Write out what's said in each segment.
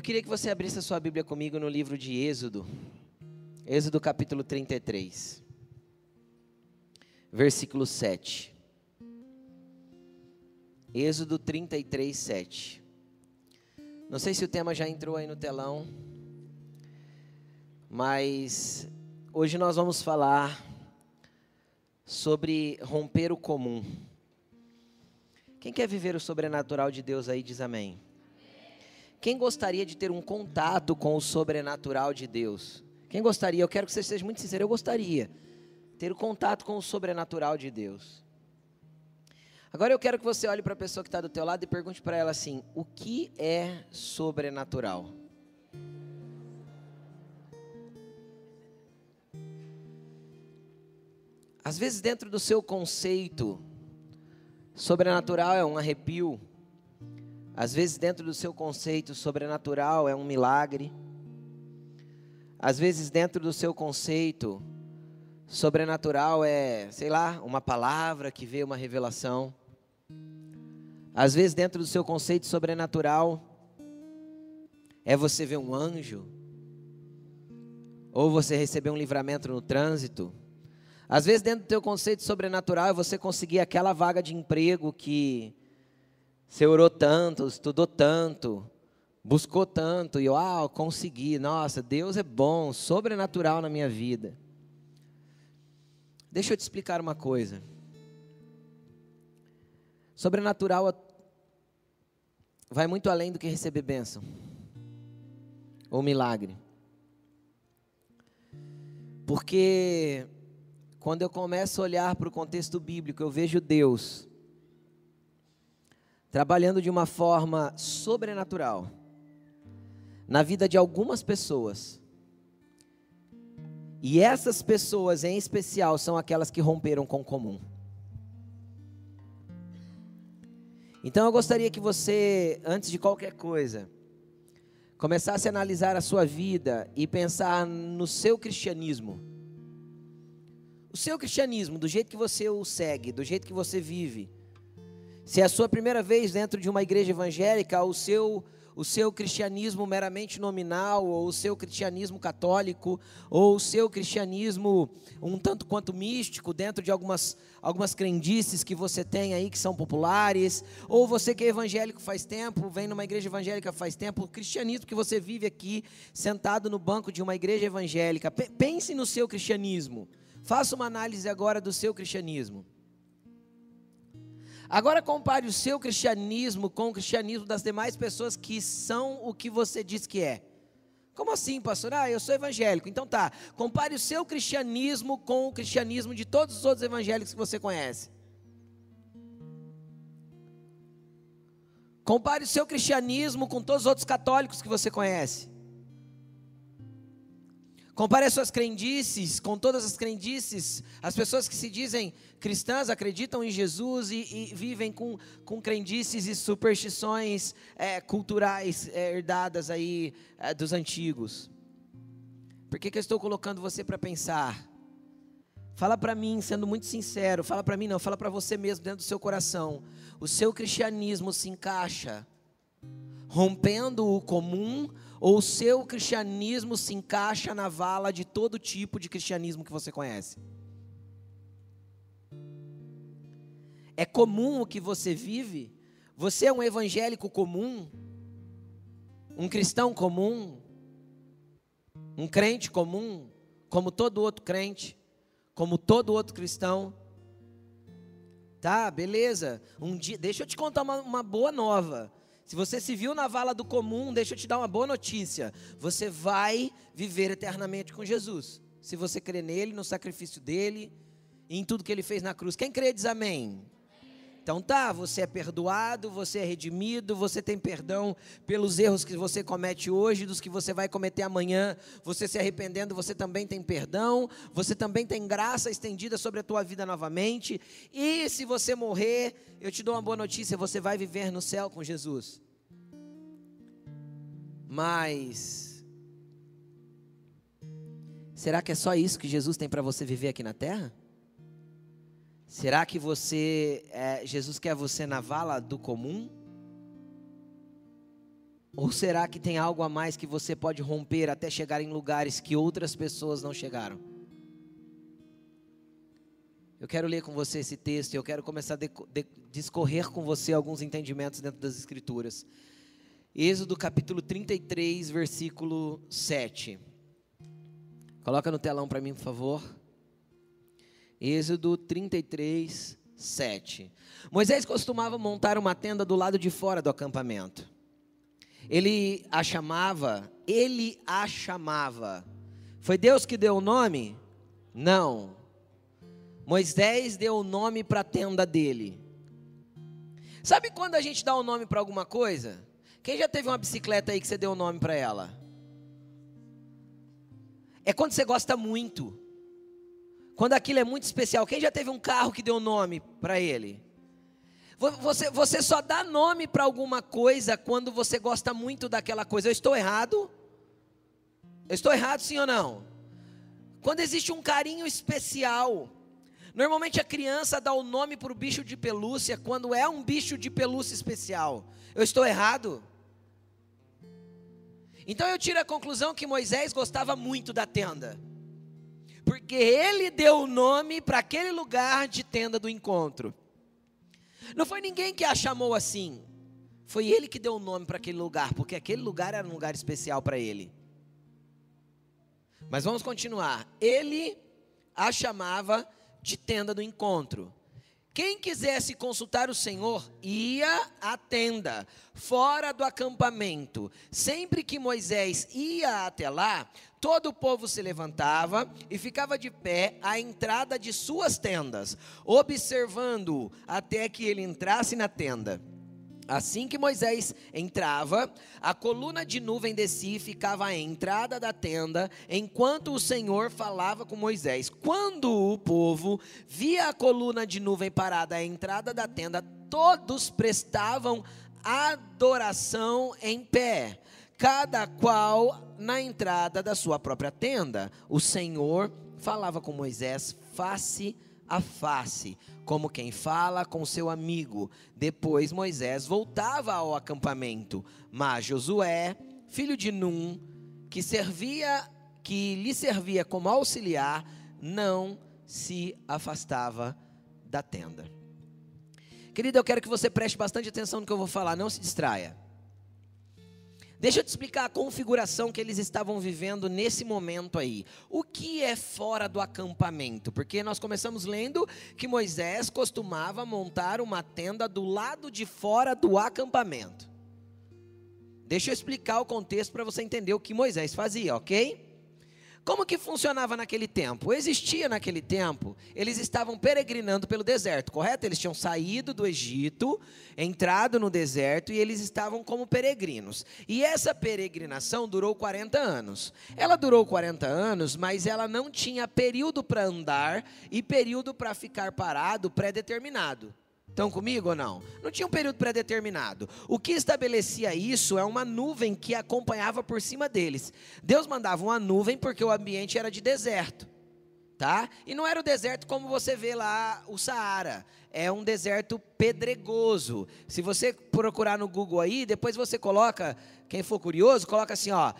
Eu queria que você abrisse a sua Bíblia comigo no livro de Êxodo, Êxodo capítulo 33, versículo 7. Êxodo 33, 7. Não sei se o tema já entrou aí no telão, mas hoje nós vamos falar sobre romper o comum. Quem quer viver o sobrenatural de Deus aí diz amém. Quem gostaria de ter um contato com o sobrenatural de Deus? Quem gostaria? Eu quero que você seja muito sincero. Eu gostaria ter o contato com o sobrenatural de Deus. Agora eu quero que você olhe para a pessoa que está do teu lado e pergunte para ela assim: o que é sobrenatural? Às vezes dentro do seu conceito, sobrenatural é um arrepio. Às vezes dentro do seu conceito, sobrenatural é um milagre. Às vezes dentro do seu conceito, sobrenatural é, sei lá, uma palavra que vê uma revelação. Às vezes, dentro do seu conceito sobrenatural, é você ver um anjo, ou você receber um livramento no trânsito. Às vezes, dentro do teu conceito sobrenatural, é você conseguir aquela vaga de emprego que você orou tanto, estudou tanto, buscou tanto, e uau, consegui. Nossa, Deus é bom, sobrenatural na minha vida. Deixa eu te explicar uma coisa. Sobrenatural vai muito além do que receber bênção ou milagre. Porque quando eu começo a olhar para o contexto bíblico, eu vejo Deus trabalhando de uma forma sobrenatural na vida de algumas pessoas. E essas pessoas em especial são aquelas que romperam com o comum. Então eu gostaria que você, antes de qualquer coisa, começasse a analisar a sua vida e pensar no seu cristianismo. O seu cristianismo, do jeito que você o segue, do jeito que você vive. Se é a sua primeira vez dentro de uma igreja evangélica, o seu o seu cristianismo meramente nominal, ou o seu cristianismo católico, ou o seu cristianismo um tanto quanto místico, dentro de algumas, algumas crendices que você tem aí que são populares, ou você que é evangélico faz tempo, vem numa igreja evangélica faz tempo, o cristianismo que você vive aqui, sentado no banco de uma igreja evangélica, pense no seu cristianismo, faça uma análise agora do seu cristianismo. Agora compare o seu cristianismo com o cristianismo das demais pessoas que são o que você diz que é. Como assim, pastor? Ah, eu sou evangélico. Então tá. Compare o seu cristianismo com o cristianismo de todos os outros evangélicos que você conhece. Compare o seu cristianismo com todos os outros católicos que você conhece. Compare as suas crendices com todas as crendices. As pessoas que se dizem cristãs acreditam em Jesus e, e vivem com, com crendices e superstições é, culturais é, herdadas aí é, dos antigos. Por que, que eu estou colocando você para pensar? Fala para mim, sendo muito sincero, fala para mim não, fala para você mesmo dentro do seu coração. O seu cristianismo se encaixa rompendo o comum ou o seu cristianismo se encaixa na vala de todo tipo de cristianismo que você conhece? É comum o que você vive? Você é um evangélico comum? Um cristão comum? Um crente comum? Como todo outro crente? Como todo outro cristão? Tá, beleza. Um dia, deixa eu te contar uma, uma boa nova. Se você se viu na vala do comum, deixa eu te dar uma boa notícia. Você vai viver eternamente com Jesus. Se você crê nele, no sacrifício dele, e em tudo que ele fez na cruz. Quem crê diz amém. Então tá, você é perdoado, você é redimido, você tem perdão pelos erros que você comete hoje, dos que você vai cometer amanhã. Você se arrependendo, você também tem perdão, você também tem graça estendida sobre a tua vida novamente. E se você morrer, eu te dou uma boa notícia, você vai viver no céu com Jesus. Mas será que é só isso que Jesus tem para você viver aqui na terra? Será que você, é, Jesus quer você na vala do comum? Ou será que tem algo a mais que você pode romper até chegar em lugares que outras pessoas não chegaram? Eu quero ler com você esse texto e eu quero começar a discorrer com você alguns entendimentos dentro das Escrituras. Êxodo capítulo 33, versículo 7. Coloca no telão para mim, por favor. Êxodo 33, 7. Moisés costumava montar uma tenda do lado de fora do acampamento. Ele a chamava, ele a chamava. Foi Deus que deu o nome? Não. Moisés deu o nome para a tenda dele. Sabe quando a gente dá o um nome para alguma coisa? Quem já teve uma bicicleta aí que você deu o um nome para ela? É quando você gosta muito. Quando aquilo é muito especial. Quem já teve um carro que deu nome para ele? Você, você só dá nome para alguma coisa quando você gosta muito daquela coisa. Eu estou errado? Eu estou errado, sim ou não? Quando existe um carinho especial. Normalmente a criança dá o nome para o bicho de pelúcia quando é um bicho de pelúcia especial. Eu estou errado? Então eu tiro a conclusão que Moisés gostava muito da tenda porque ele deu o nome para aquele lugar de tenda do encontro. Não foi ninguém que a chamou assim, foi ele que deu o nome para aquele lugar, porque aquele lugar era um lugar especial para ele. Mas vamos continuar. Ele a chamava de tenda do encontro. Quem quisesse consultar o Senhor ia à tenda, fora do acampamento. Sempre que Moisés ia até lá, todo o povo se levantava e ficava de pé à entrada de suas tendas, observando até que ele entrasse na tenda. Assim que Moisés entrava, a coluna de nuvem descia e ficava à entrada da tenda, enquanto o Senhor falava com Moisés. Quando o povo via a coluna de nuvem parada à entrada da tenda, todos prestavam adoração em pé, cada qual na entrada da sua própria tenda. O Senhor falava com Moisés face a face como quem fala com seu amigo. Depois Moisés voltava ao acampamento, mas Josué, filho de Num, que servia, que lhe servia como auxiliar, não se afastava da tenda. Querido, eu quero que você preste bastante atenção no que eu vou falar, não se distraia. Deixa eu te explicar a configuração que eles estavam vivendo nesse momento aí. O que é fora do acampamento? Porque nós começamos lendo que Moisés costumava montar uma tenda do lado de fora do acampamento. Deixa eu explicar o contexto para você entender o que Moisés fazia, ok? Como que funcionava naquele tempo? Existia naquele tempo, eles estavam peregrinando pelo deserto, correto? Eles tinham saído do Egito, entrado no deserto e eles estavam como peregrinos. E essa peregrinação durou 40 anos. Ela durou 40 anos, mas ela não tinha período para andar e período para ficar parado pré-determinado. Estão comigo ou não? Não tinha um período pré-determinado. O que estabelecia isso é uma nuvem que acompanhava por cima deles. Deus mandava uma nuvem porque o ambiente era de deserto. Tá? E não era o deserto como você vê lá o Saara. É um deserto pedregoso. Se você procurar no Google aí, depois você coloca, quem for curioso, coloca assim, ó,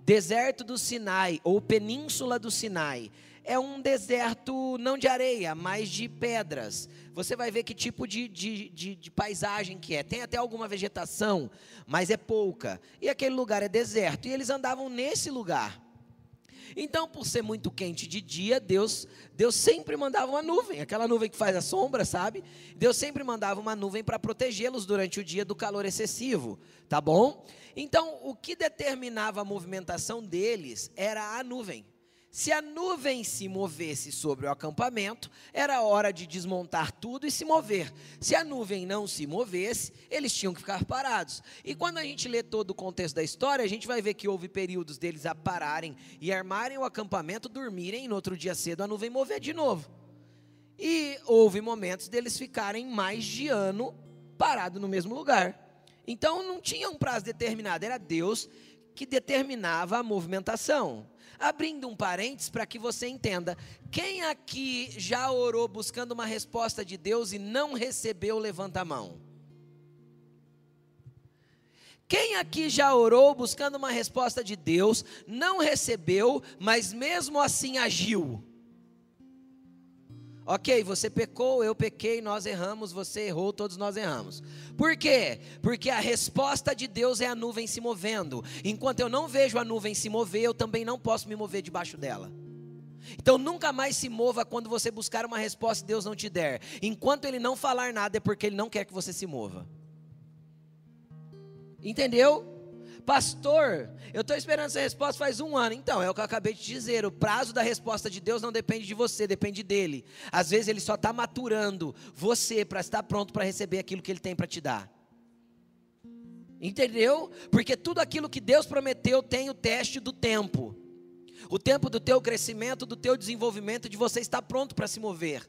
deserto do Sinai ou península do Sinai é um deserto não de areia, mas de pedras. Você vai ver que tipo de, de, de, de, paisagem que é. Tem até alguma vegetação, mas é pouca. E aquele lugar é deserto. E eles andavam nesse lugar. Então, por ser muito quente de dia, Deus, Deus sempre mandava uma nuvem, aquela nuvem que faz a sombra, sabe? Deus sempre mandava uma nuvem para protegê-los durante o dia do calor excessivo, tá bom? Então, o que determinava a movimentação deles era a nuvem. Se a nuvem se movesse sobre o acampamento, era hora de desmontar tudo e se mover. Se a nuvem não se movesse, eles tinham que ficar parados. E quando a gente lê todo o contexto da história, a gente vai ver que houve períodos deles a pararem e armarem o acampamento, dormirem e no outro dia cedo a nuvem mover de novo. E houve momentos deles ficarem mais de ano parado no mesmo lugar. Então não tinha um prazo determinado, era Deus que determinava a movimentação. Abrindo um parênteses para que você entenda: quem aqui já orou buscando uma resposta de Deus e não recebeu, levanta a mão. Quem aqui já orou buscando uma resposta de Deus, não recebeu, mas mesmo assim agiu? Ok, você pecou, eu pequei, nós erramos, você errou, todos nós erramos. Por quê? Porque a resposta de Deus é a nuvem se movendo. Enquanto eu não vejo a nuvem se mover, eu também não posso me mover debaixo dela. Então nunca mais se mova quando você buscar uma resposta e Deus não te der. Enquanto Ele não falar nada, é porque Ele não quer que você se mova. Entendeu? Pastor, eu estou esperando essa resposta faz um ano. Então, é o que eu acabei de dizer. O prazo da resposta de Deus não depende de você, depende dele. Às vezes ele só está maturando você para estar pronto para receber aquilo que ele tem para te dar. Entendeu? Porque tudo aquilo que Deus prometeu tem o teste do tempo. O tempo do teu crescimento, do teu desenvolvimento, de você estar pronto para se mover.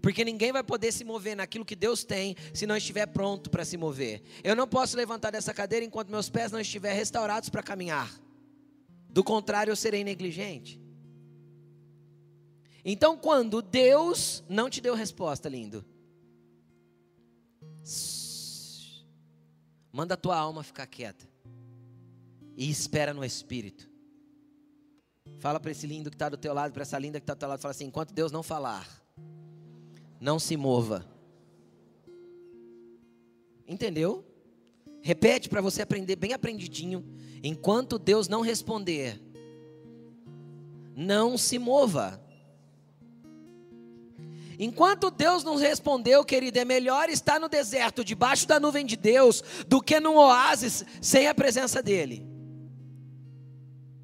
Porque ninguém vai poder se mover naquilo que Deus tem se não estiver pronto para se mover. Eu não posso levantar dessa cadeira enquanto meus pés não estiverem restaurados para caminhar. Do contrário, eu serei negligente. Então, quando Deus não te deu resposta, lindo, manda a tua alma ficar quieta e espera no Espírito. Fala para esse lindo que está do teu lado, para essa linda que está do teu lado, fala assim: enquanto Deus não falar, não se mova. Entendeu? Repete para você aprender bem aprendidinho. Enquanto Deus não responder, não se mova. Enquanto Deus não respondeu, querido, é melhor estar no deserto, debaixo da nuvem de Deus, do que num oásis sem a presença dEle.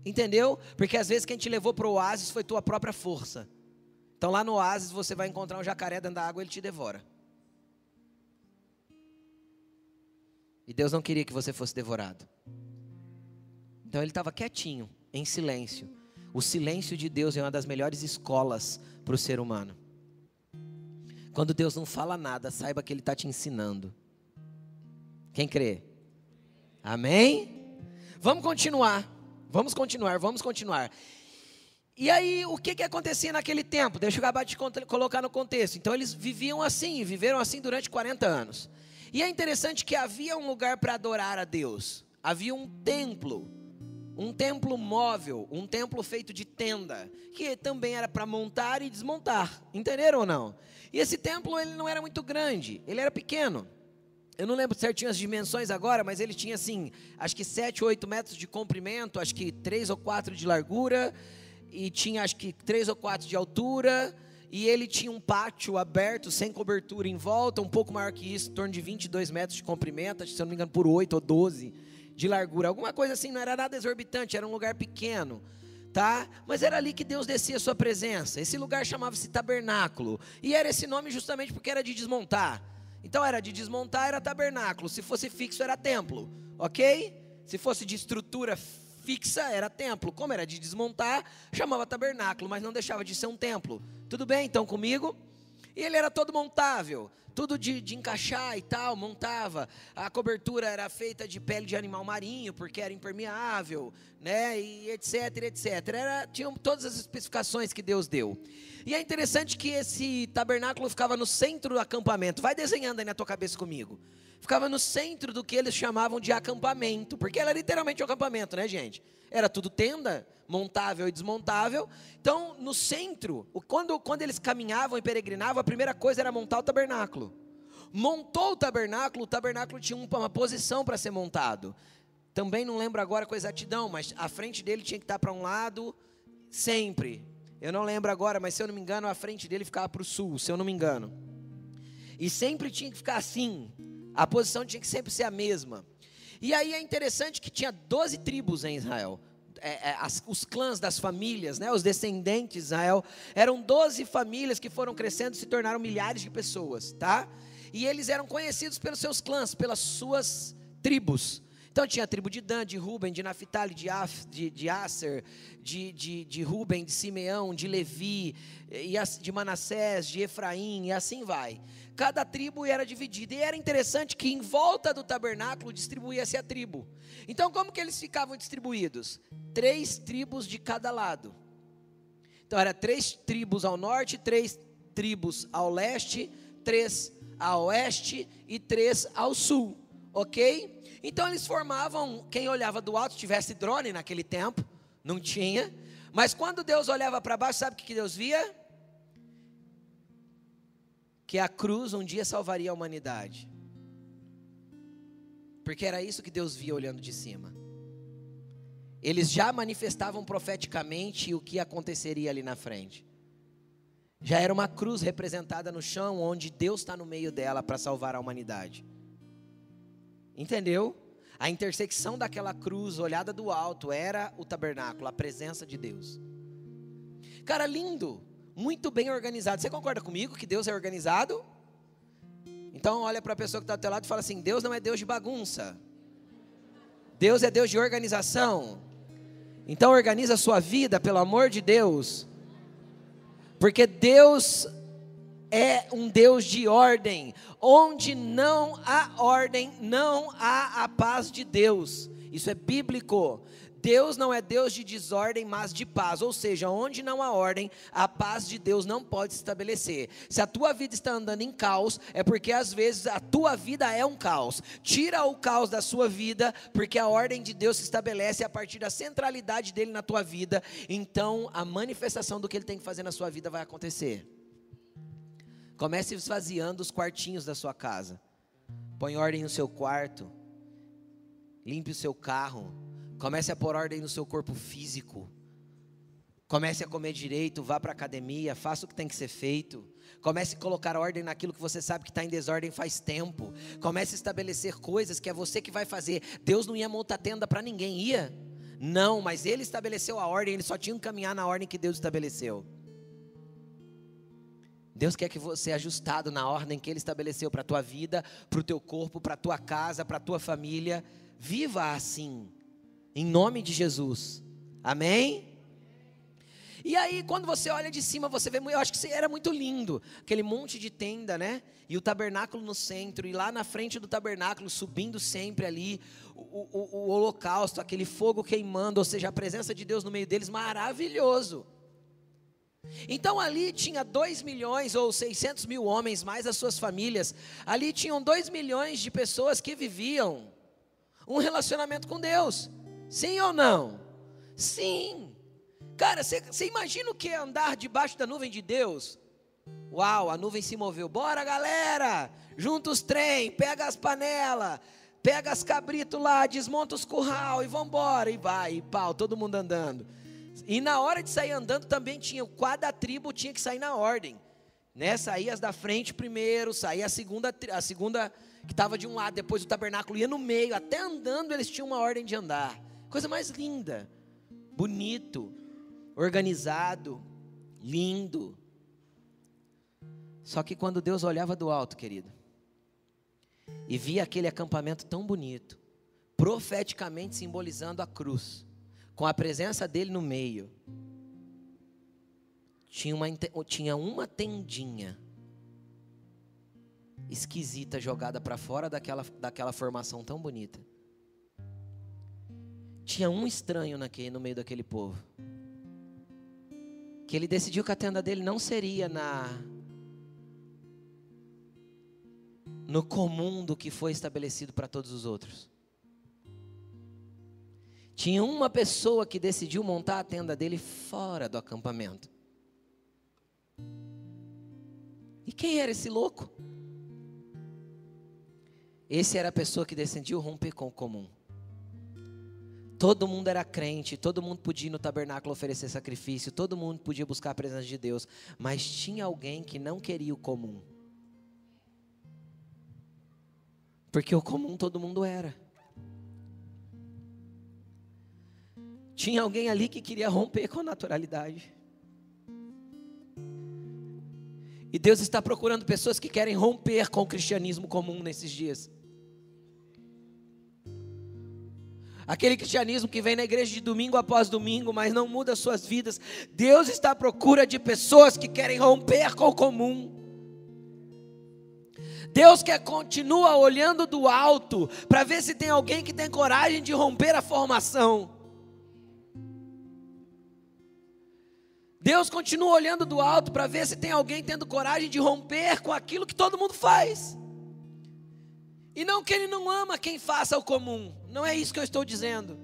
Entendeu? Porque às vezes quem te levou para o oásis foi tua própria força. Então lá no oásis você vai encontrar um jacaré dentro da água, ele te devora. E Deus não queria que você fosse devorado. Então ele estava quietinho, em silêncio. O silêncio de Deus é uma das melhores escolas para o ser humano. Quando Deus não fala nada, saiba que Ele está te ensinando. Quem crê? Amém? Vamos continuar. Vamos continuar, vamos continuar. E aí, o que, que acontecia naquele tempo? Deixa eu acabar de colocar no contexto. Então, eles viviam assim, viveram assim durante 40 anos. E é interessante que havia um lugar para adorar a Deus. Havia um templo, um templo móvel, um templo feito de tenda, que também era para montar e desmontar. Entenderam ou não? E esse templo ele não era muito grande, ele era pequeno. Eu não lembro certinho as dimensões agora, mas ele tinha assim, acho que 7 ou 8 metros de comprimento, acho que 3 ou 4 de largura e tinha acho que três ou quatro de altura, e ele tinha um pátio aberto, sem cobertura em volta, um pouco maior que isso, em torno de 22 metros de comprimento, se eu não me engano, por 8 ou 12 de largura. Alguma coisa assim, não era nada exorbitante, era um lugar pequeno. Tá? Mas era ali que Deus descia a sua presença. Esse lugar chamava-se tabernáculo. E era esse nome justamente porque era de desmontar. Então era de desmontar, era tabernáculo. Se fosse fixo, era templo. Ok? Se fosse de estrutura fixa era templo. Como era de desmontar, chamava tabernáculo, mas não deixava de ser um templo. Tudo bem então comigo? E ele era todo montável, tudo de, de, encaixar e tal, montava. A cobertura era feita de pele de animal marinho, porque era impermeável, né? E etc, etc. Era, tinham todas as especificações que Deus deu. E é interessante que esse tabernáculo ficava no centro do acampamento. Vai desenhando aí na tua cabeça comigo ficava no centro do que eles chamavam de acampamento, porque era literalmente um acampamento, né, gente? Era tudo tenda, montável e desmontável. Então, no centro, quando, quando eles caminhavam e peregrinavam, a primeira coisa era montar o tabernáculo. Montou o tabernáculo, o tabernáculo tinha uma posição para ser montado. Também não lembro agora com exatidão, mas a frente dele tinha que estar para um lado sempre. Eu não lembro agora, mas se eu não me engano, a frente dele ficava para o sul, se eu não me engano. E sempre tinha que ficar assim, a posição tinha que sempre ser a mesma. E aí é interessante que tinha 12 tribos em Israel. É, é, as, os clãs das famílias, né, os descendentes de Israel, eram 12 famílias que foram crescendo e se tornaram milhares de pessoas, tá? E eles eram conhecidos pelos seus clãs, pelas suas tribos. Então tinha a tribo de Dan, de Ruben, de Naphtali, de, Af, de, de Aser, de, de, de Ruben, de Simeão, de Levi, de Manassés, de Efraim, e assim vai cada tribo era dividida. E era interessante que em volta do tabernáculo distribuía-se a tribo. Então, como que eles ficavam distribuídos? Três tribos de cada lado. Então, era três tribos ao norte, três tribos ao leste, três a oeste e três ao sul. ok? Então eles formavam, quem olhava do alto, tivesse drone naquele tempo, não tinha. Mas quando Deus olhava para baixo, sabe o que Deus via? Que a cruz um dia salvaria a humanidade. Porque era isso que Deus via olhando de cima. Eles já manifestavam profeticamente o que aconteceria ali na frente. Já era uma cruz representada no chão, onde Deus está no meio dela para salvar a humanidade. Entendeu? A intersecção daquela cruz, olhada do alto, era o tabernáculo, a presença de Deus. Cara, lindo, muito bem organizado. Você concorda comigo que Deus é organizado? Então olha para a pessoa que está do teu lado e fala assim: Deus não é Deus de bagunça. Deus é Deus de organização. Então organiza a sua vida, pelo amor de Deus. Porque Deus é um Deus de ordem. Onde não há ordem, não há a paz de Deus. Isso é bíblico. Deus não é Deus de desordem, mas de paz. Ou seja, onde não há ordem, a paz de Deus não pode se estabelecer. Se a tua vida está andando em caos, é porque às vezes a tua vida é um caos. Tira o caos da sua vida, porque a ordem de Deus se estabelece a partir da centralidade dele na tua vida. Então, a manifestação do que ele tem que fazer na sua vida vai acontecer. Comece esvaziando os quartinhos da sua casa. Põe ordem no seu quarto. Limpe o seu carro Comece a pôr ordem no seu corpo físico. Comece a comer direito, vá para a academia, faça o que tem que ser feito. Comece a colocar ordem naquilo que você sabe que está em desordem faz tempo. Comece a estabelecer coisas que é você que vai fazer. Deus não ia montar tenda para ninguém, ia? Não, mas Ele estabeleceu a ordem, Ele só tinha que caminhar na ordem que Deus estabeleceu. Deus quer que você, ajustado na ordem que Ele estabeleceu para a tua vida, para o teu corpo, para a tua casa, para a tua família, viva assim. Em nome de Jesus. Amém? E aí, quando você olha de cima, você vê, eu acho que era muito lindo, aquele monte de tenda, né? E o tabernáculo no centro, e lá na frente do tabernáculo, subindo sempre ali, o, o, o holocausto, aquele fogo queimando, ou seja, a presença de Deus no meio deles, maravilhoso. Então ali tinha 2 milhões ou 600 mil homens, mais as suas famílias. Ali tinham 2 milhões de pessoas que viviam um relacionamento com Deus. Sim ou não? Sim. Cara, você imagina o que é andar debaixo da nuvem de Deus? Uau, a nuvem se moveu. Bora, galera! Junta os trem, pega as panelas, pega as cabritos lá, desmonta os curral e vambora. E vai, e pau, todo mundo andando. E na hora de sair andando também tinha, cada tribo tinha que sair na ordem. Né? Saía as da frente primeiro, saía a segunda, a segunda que estava de um lado, depois o tabernáculo ia no meio, até andando eles tinham uma ordem de andar. Coisa mais linda, bonito, organizado, lindo. Só que quando Deus olhava do alto, querido, e via aquele acampamento tão bonito, profeticamente simbolizando a cruz, com a presença dele no meio, tinha uma, tinha uma tendinha esquisita jogada para fora daquela, daquela formação tão bonita. Tinha um estranho naquele, no meio daquele povo. Que ele decidiu que a tenda dele não seria na no comum do que foi estabelecido para todos os outros. Tinha uma pessoa que decidiu montar a tenda dele fora do acampamento. E quem era esse louco? Esse era a pessoa que decidiu romper com o comum. Todo mundo era crente, todo mundo podia ir no tabernáculo oferecer sacrifício, todo mundo podia buscar a presença de Deus, mas tinha alguém que não queria o comum. Porque o comum todo mundo era. Tinha alguém ali que queria romper com a naturalidade. E Deus está procurando pessoas que querem romper com o cristianismo comum nesses dias. Aquele cristianismo que vem na igreja de domingo após domingo, mas não muda suas vidas. Deus está à procura de pessoas que querem romper com o comum. Deus quer continua olhando do alto para ver se tem alguém que tem coragem de romper a formação. Deus continua olhando do alto para ver se tem alguém tendo coragem de romper com aquilo que todo mundo faz. E não que Ele não ama quem faça o comum, não é isso que eu estou dizendo.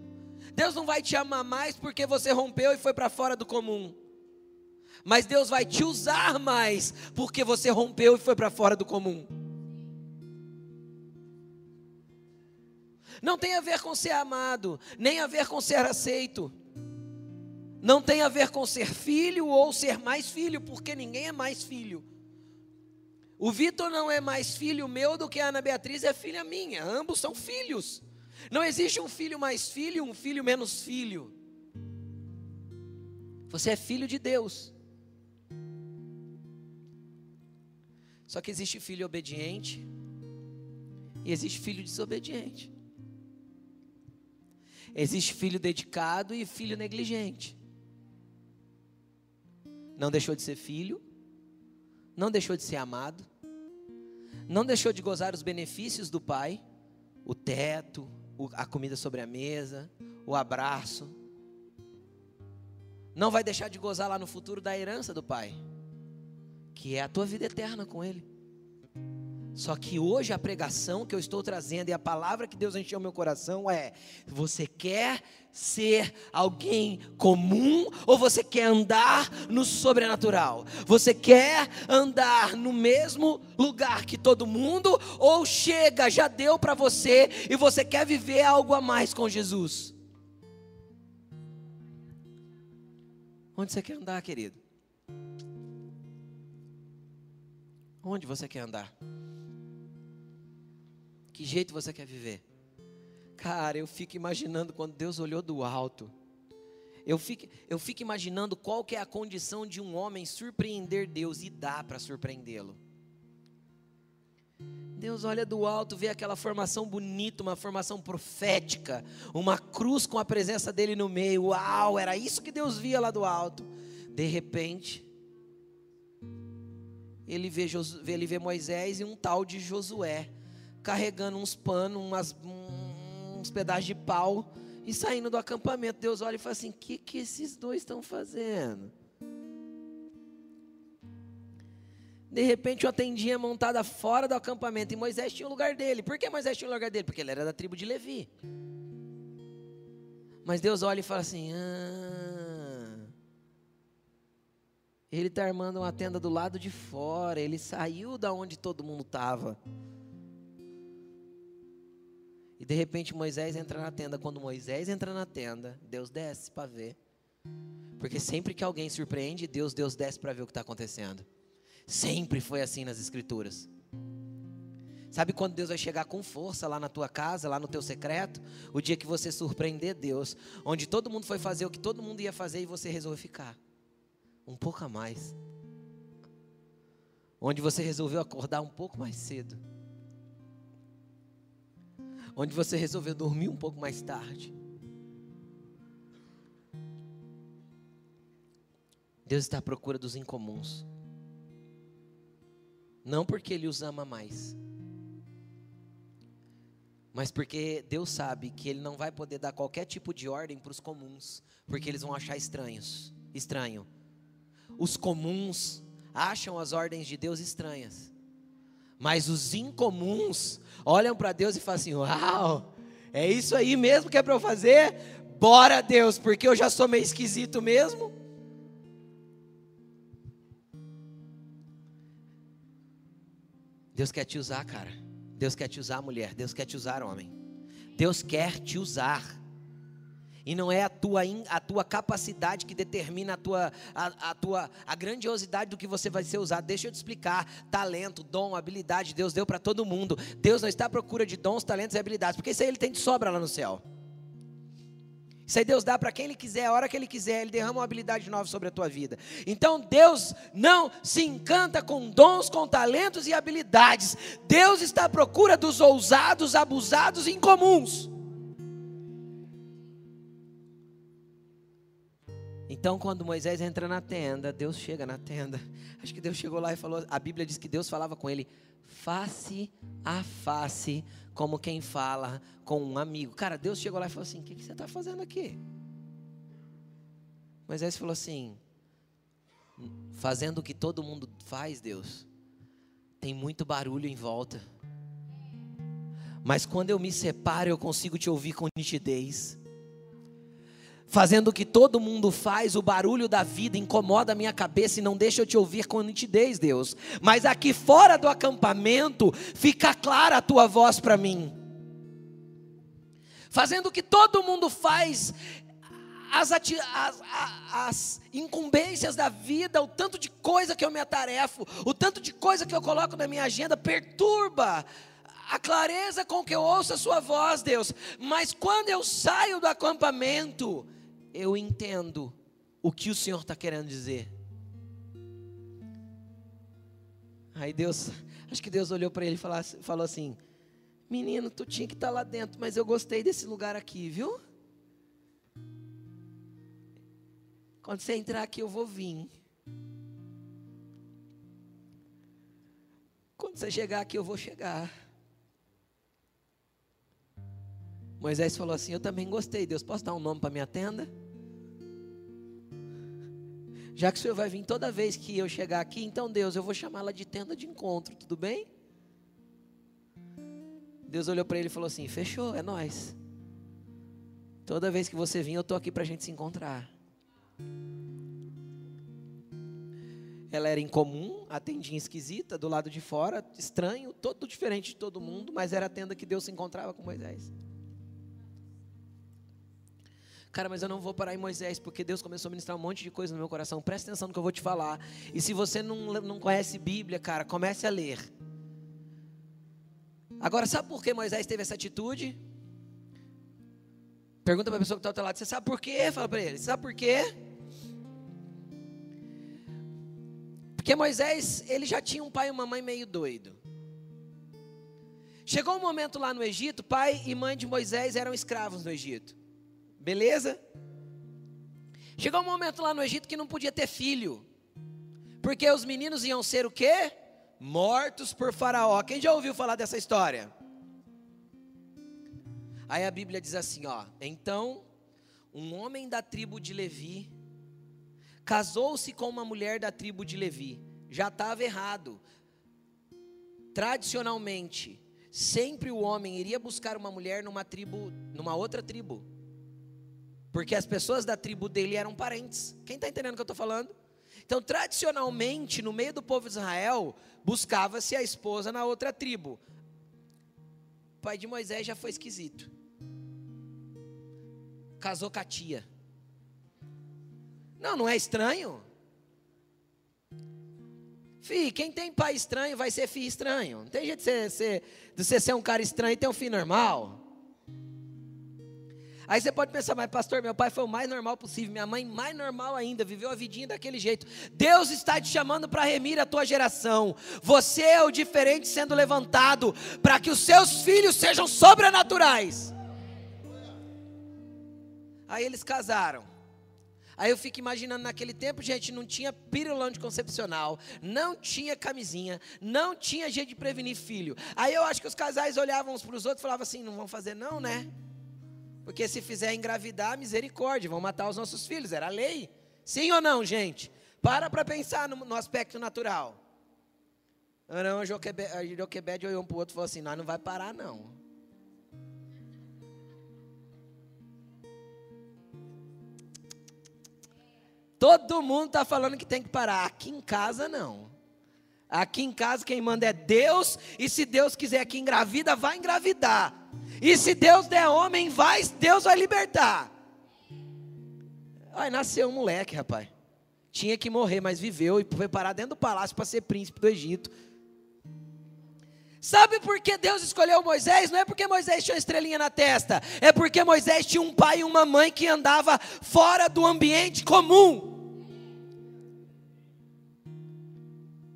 Deus não vai te amar mais porque você rompeu e foi para fora do comum. Mas Deus vai te usar mais porque você rompeu e foi para fora do comum. Não tem a ver com ser amado, nem a ver com ser aceito. Não tem a ver com ser filho ou ser mais filho, porque ninguém é mais filho. O Vitor não é mais filho meu do que a Ana Beatriz é filha minha. Ambos são filhos. Não existe um filho mais filho e um filho menos filho. Você é filho de Deus. Só que existe filho obediente e existe filho desobediente. Existe filho dedicado e filho negligente. Não deixou de ser filho, não deixou de ser amado, não deixou de gozar os benefícios do pai, o teto, a comida sobre a mesa, o abraço. Não vai deixar de gozar lá no futuro da herança do pai, que é a tua vida eterna com ele. Só que hoje a pregação que eu estou trazendo e a palavra que Deus encheu meu coração é: você quer ser alguém comum ou você quer andar no sobrenatural? Você quer andar no mesmo lugar que todo mundo ou chega, já deu para você e você quer viver algo a mais com Jesus? Onde você quer andar, querido? Onde você quer andar? Que jeito você quer viver? Cara, eu fico imaginando quando Deus olhou do alto. Eu fico, eu fico imaginando qual que é a condição de um homem surpreender Deus e dá para surpreendê-lo. Deus olha do alto, vê aquela formação bonita, uma formação profética, uma cruz com a presença dele no meio. Uau, era isso que Deus via lá do alto. De repente, ele vê, ele vê Moisés e um tal de Josué carregando uns panos, umas, uns pedaços de pau e saindo do acampamento. Deus olha e fala assim: o que, que esses dois estão fazendo? De repente, uma tendinha montada fora do acampamento. E Moisés tinha o lugar dele. Por que Moisés tinha o lugar dele? Porque ele era da tribo de Levi. Mas Deus olha e fala assim: ah, ele está armando uma tenda do lado de fora. Ele saiu da onde todo mundo estava. E de repente Moisés entra na tenda. Quando Moisés entra na tenda, Deus desce para ver. Porque sempre que alguém surpreende Deus, Deus desce para ver o que está acontecendo. Sempre foi assim nas Escrituras. Sabe quando Deus vai chegar com força lá na tua casa, lá no teu secreto? O dia que você surpreender Deus, onde todo mundo foi fazer o que todo mundo ia fazer e você resolveu ficar um pouco a mais. Onde você resolveu acordar um pouco mais cedo onde você resolveu dormir um pouco mais tarde. Deus está à procura dos incomuns. Não porque Ele os ama mais, mas porque Deus sabe que Ele não vai poder dar qualquer tipo de ordem para os comuns, porque eles vão achar estranhos, estranho. Os comuns acham as ordens de Deus estranhas. Mas os incomuns olham para Deus e falam assim: Uau, é isso aí mesmo que é para eu fazer? Bora, Deus, porque eu já sou meio esquisito mesmo. Deus quer te usar, cara. Deus quer te usar, mulher. Deus quer te usar, homem. Deus quer te usar. E não é a tua, a tua capacidade que determina a tua, a, a, tua a grandiosidade do que você vai ser usado. Deixa eu te explicar. Talento, dom, habilidade, Deus deu para todo mundo. Deus não está à procura de dons, talentos e habilidades, porque isso aí ele tem de sobra lá no céu. Isso aí Deus dá para quem Ele quiser, a hora que Ele quiser, Ele derrama uma habilidade nova sobre a tua vida. Então Deus não se encanta com dons, com talentos e habilidades. Deus está à procura dos ousados, abusados e incomuns. Então, quando Moisés entra na tenda, Deus chega na tenda. Acho que Deus chegou lá e falou. A Bíblia diz que Deus falava com ele face a face, como quem fala com um amigo. Cara, Deus chegou lá e falou assim: O que, que você está fazendo aqui? Moisés falou assim: Fazendo o que todo mundo faz, Deus. Tem muito barulho em volta. Mas quando eu me separo, eu consigo te ouvir com nitidez. Fazendo o que todo mundo faz, o barulho da vida incomoda a minha cabeça e não deixa eu te ouvir com nitidez, Deus. Mas aqui fora do acampamento, fica clara a tua voz para mim. Fazendo o que todo mundo faz, as, as, as, incumbências da vida, o tanto de coisa que eu me atarefo, o tanto de coisa que eu coloco na minha agenda, perturba a clareza com que eu ouço a Sua voz, Deus. Mas quando eu saio do acampamento, eu entendo o que o Senhor está querendo dizer. Aí Deus, acho que Deus olhou para ele e falou assim: Menino, tu tinha que estar tá lá dentro, mas eu gostei desse lugar aqui, viu? Quando você entrar aqui, eu vou vir. Quando você chegar aqui, eu vou chegar. Moisés falou assim: Eu também gostei, Deus, posso dar um nome para minha tenda? Já que o Senhor vai vir toda vez que eu chegar aqui, então Deus, eu vou chamá-la de tenda de encontro, tudo bem? Deus olhou para ele e falou assim: Fechou, é nós. Toda vez que você vir, eu estou aqui para a gente se encontrar. Ela era incomum, a tendinha esquisita, do lado de fora, estranho, todo diferente de todo mundo, mas era a tenda que Deus se encontrava com Moisés. Cara, mas eu não vou parar em Moisés, porque Deus começou a ministrar um monte de coisa no meu coração. Presta atenção no que eu vou te falar. E se você não, não conhece Bíblia, cara, comece a ler. Agora, sabe por que Moisés teve essa atitude? Pergunta para a pessoa que está ao teu lado: Você sabe por quê? Fala para ele: Sabe por quê? Porque Moisés, ele já tinha um pai e uma mãe meio doido. Chegou um momento lá no Egito, pai e mãe de Moisés eram escravos no Egito. Beleza? Chegou um momento lá no Egito que não podia ter filho. Porque os meninos iam ser o quê? Mortos por Faraó. Quem já ouviu falar dessa história? Aí a Bíblia diz assim, ó: "Então, um homem da tribo de Levi casou-se com uma mulher da tribo de Levi. Já estava errado. Tradicionalmente, sempre o homem iria buscar uma mulher numa tribo, numa outra tribo. Porque as pessoas da tribo dele eram parentes. Quem está entendendo o que eu estou falando? Então, tradicionalmente, no meio do povo de Israel, buscava-se a esposa na outra tribo. O pai de Moisés já foi esquisito. Casou com a tia. Não, não é estranho? Fih, quem tem pai estranho vai ser filho estranho. Não tem jeito de você, de você ser um cara estranho e ter um filho normal. Aí você pode pensar, mas pastor, meu pai foi o mais normal possível, minha mãe mais normal ainda, viveu a vidinha daquele jeito. Deus está te chamando para remir a tua geração. Você é o diferente sendo levantado para que os seus filhos sejam sobrenaturais. Aí eles casaram. Aí eu fico imaginando naquele tempo, gente, não tinha pílula anticoncepcional, não tinha camisinha, não tinha jeito de prevenir filho. Aí eu acho que os casais olhavam uns para os outros e falavam assim: não vão fazer, não, né? Porque se fizer engravidar, misericórdia, vão matar os nossos filhos, era lei. Sim ou não, gente? Para para pensar no, no, aspecto natural. Não, a Joquebed olhou um para o outro e falou assim: Nós não vai parar, não. Todo mundo está falando que tem que parar. Aqui em casa, não. Aqui em casa, quem manda é Deus. E se Deus quiser que engravida, vai engravidar. E se Deus der homem, vai, Deus vai libertar. Aí nasceu um moleque, rapaz. Tinha que morrer, mas viveu e foi parar dentro do palácio para ser príncipe do Egito. Sabe por que Deus escolheu Moisés? Não é porque Moisés tinha uma estrelinha na testa, é porque Moisés tinha um pai e uma mãe que andava fora do ambiente comum.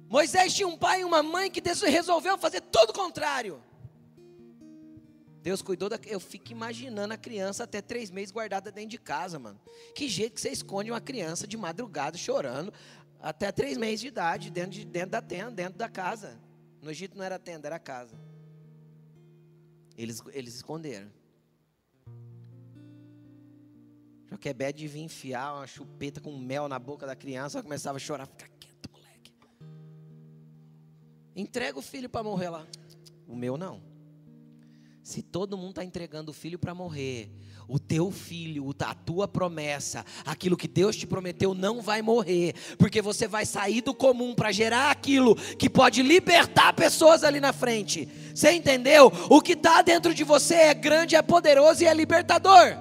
Moisés tinha um pai e uma mãe que resolveu fazer tudo o contrário. Deus cuidou da. Eu fico imaginando a criança até três meses guardada dentro de casa, mano. Que jeito que você esconde uma criança de madrugada chorando até três meses de idade dentro, de, dentro da tenda, dentro da casa. No Egito não era tenda, era casa. Eles, eles esconderam. Joquebed devia enfiar uma chupeta com mel na boca da criança, ela começava a chorar. Fica quieto, moleque. Entrega o filho para morrer lá. O meu não. Se todo mundo está entregando o filho para morrer, o teu filho, a tua promessa, aquilo que Deus te prometeu não vai morrer, porque você vai sair do comum para gerar aquilo que pode libertar pessoas ali na frente. Você entendeu? O que está dentro de você é grande, é poderoso e é libertador.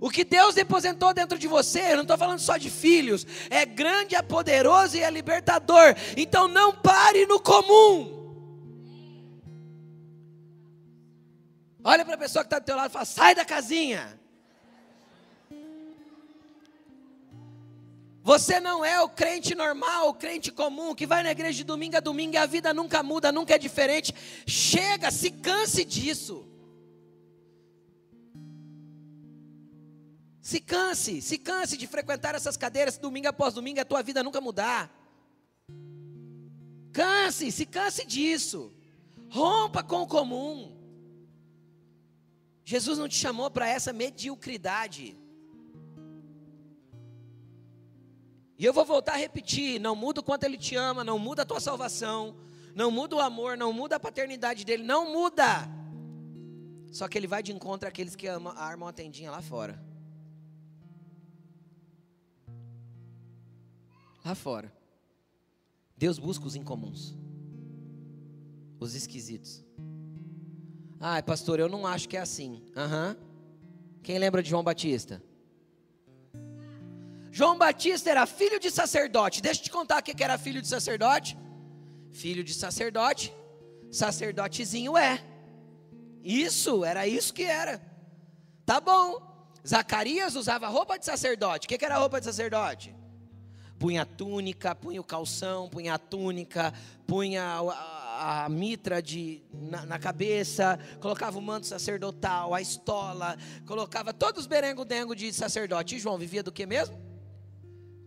O que Deus depositou dentro de você, eu não estou falando só de filhos, é grande, é poderoso e é libertador. Então não pare no comum. Olha para a pessoa que está do teu lado e fala: sai da casinha. Você não é o crente normal, o crente comum, que vai na igreja de domingo a domingo e a vida nunca muda, nunca é diferente. Chega, se canse disso. Se canse, se canse de frequentar essas cadeiras domingo após domingo, a tua vida nunca mudar. Canse, se canse disso. Rompa com o comum. Jesus não te chamou para essa mediocridade. E eu vou voltar a repetir: não muda o quanto Ele te ama, não muda a tua salvação, não muda o amor, não muda a paternidade dele, não muda. Só que Ele vai de encontro àqueles que amam, armam a tendinha lá fora. Lá fora. Deus busca os incomuns, os esquisitos. Ah, pastor, eu não acho que é assim. Uhum. Quem lembra de João Batista? João Batista era filho de sacerdote. Deixa eu te contar o que era filho de sacerdote. Filho de sacerdote, sacerdotezinho é. Isso, era isso que era. Tá bom. Zacarias usava roupa de sacerdote. O que era roupa de sacerdote? Punha túnica, punha o calção, punha a túnica, punha a mitra de, na, na, cabeça, colocava o manto sacerdotal, a estola, colocava todos os berengo-dengo de sacerdote. E João vivia do que mesmo?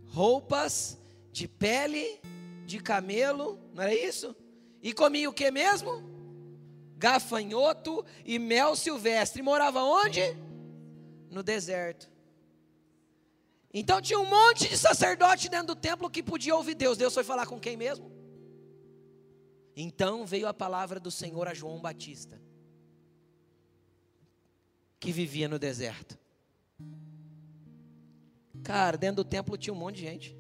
Roupas de pele de camelo, não era isso? E comia o que mesmo? Gafanhoto e mel silvestre. E morava onde? No deserto. Então tinha um monte de sacerdote dentro do templo que podia ouvir Deus. Deus foi falar com quem mesmo? Então veio a palavra do Senhor a João Batista, que vivia no deserto. Cara, dentro do templo tinha um monte de gente.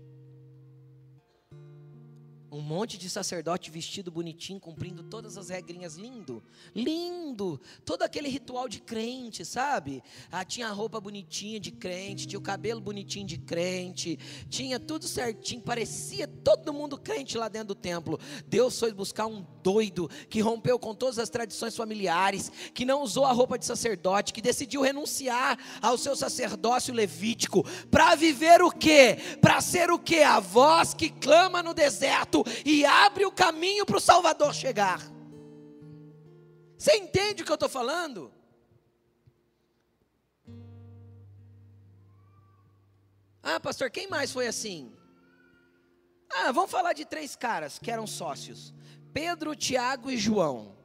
Um monte de sacerdote vestido bonitinho, cumprindo todas as regrinhas, lindo, lindo, todo aquele ritual de crente, sabe? Ah, tinha a roupa bonitinha de crente, tinha o cabelo bonitinho de crente, tinha tudo certinho, parecia todo mundo crente lá dentro do templo. Deus foi buscar um doido que rompeu com todas as tradições familiares, que não usou a roupa de sacerdote, que decidiu renunciar ao seu sacerdócio levítico, para viver o quê? Para ser o quê? A voz que clama no deserto e abre o caminho para o Salvador chegar. Você entende o que eu estou falando? Ah, pastor, quem mais foi assim? Ah, vamos falar de três caras que eram sócios: Pedro, Tiago e João.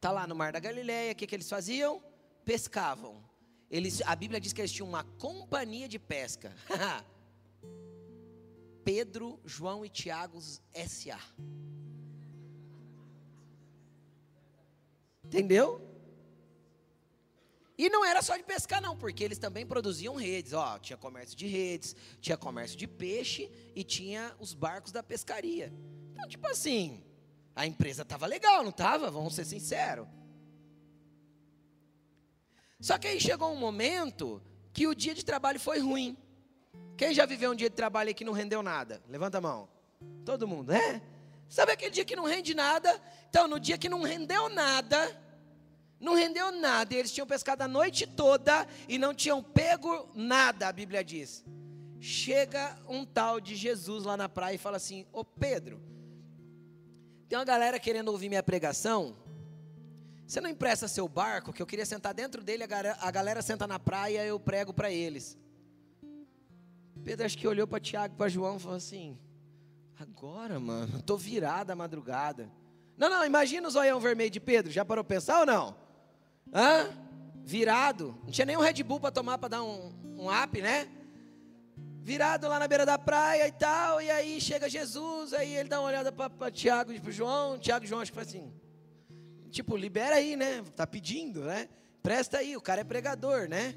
Tá lá no Mar da Galileia, o que, que eles faziam? Pescavam. Eles, a Bíblia diz que eles tinham uma companhia de pesca. Pedro, João e Tiago S.A. Entendeu? E não era só de pescar, não, porque eles também produziam redes. Ó, tinha comércio de redes, tinha comércio de peixe e tinha os barcos da pescaria. Então, tipo assim, a empresa estava legal, não estava? Vamos ser sinceros. Só que aí chegou um momento que o dia de trabalho foi ruim. Quem já viveu um dia de trabalho e que não rendeu nada? Levanta a mão. Todo mundo, é? Sabe aquele dia que não rende nada? Então, no dia que não rendeu nada, não rendeu nada, e eles tinham pescado a noite toda e não tinham pego nada, a Bíblia diz. Chega um tal de Jesus lá na praia e fala assim: Ô Pedro, tem uma galera querendo ouvir minha pregação. Você não empresta seu barco, que eu queria sentar dentro dele, a galera, senta na praia, eu prego para eles. Pedro acho que olhou para Tiago, para João e falou assim: Agora, mano, estou virada a madrugada. Não, não, imagina o zoião vermelho de Pedro. Já parou para pensar ou não? Hã? Virado. Não tinha nem um Red Bull para tomar para dar um, um up, né? Virado lá na beira da praia e tal. E aí chega Jesus, aí ele dá uma olhada para Tiago e para João. Tiago e João acho que foi assim. Tipo, libera aí, né? Tá pedindo, né? Presta aí, o cara é pregador, né?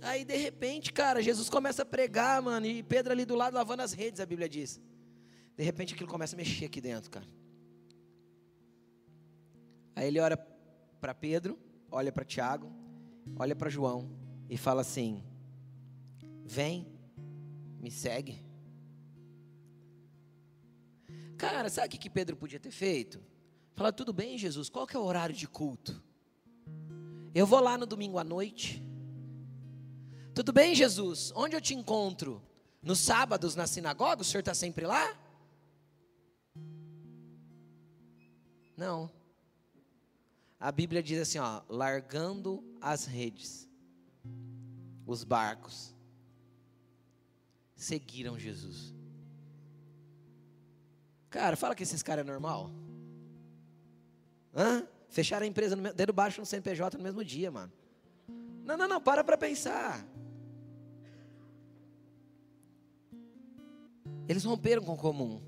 Aí de repente, cara, Jesus começa a pregar, mano, e Pedro ali do lado lavando as redes, a Bíblia diz. De repente aquilo começa a mexer aqui dentro, cara. Aí ele olha para Pedro, olha para Tiago, olha para João e fala assim: Vem, me segue. Cara, sabe o que, Pedro podia ter feito? Fala, tudo bem, Jesus, qual que é o horário de culto? Eu vou lá no domingo à noite. Tudo bem, Jesus, onde eu te encontro? Nos sábados na sinagoga? O senhor está sempre lá? Não. A Bíblia diz assim, ó, largando as redes, os barcos, seguiram Jesus. Cara, fala que esses caras é normal. Hã? Fecharam a empresa no, dedo baixo no CNPJ no mesmo dia, mano. Não, não, não, para para pensar. Eles romperam com o comum.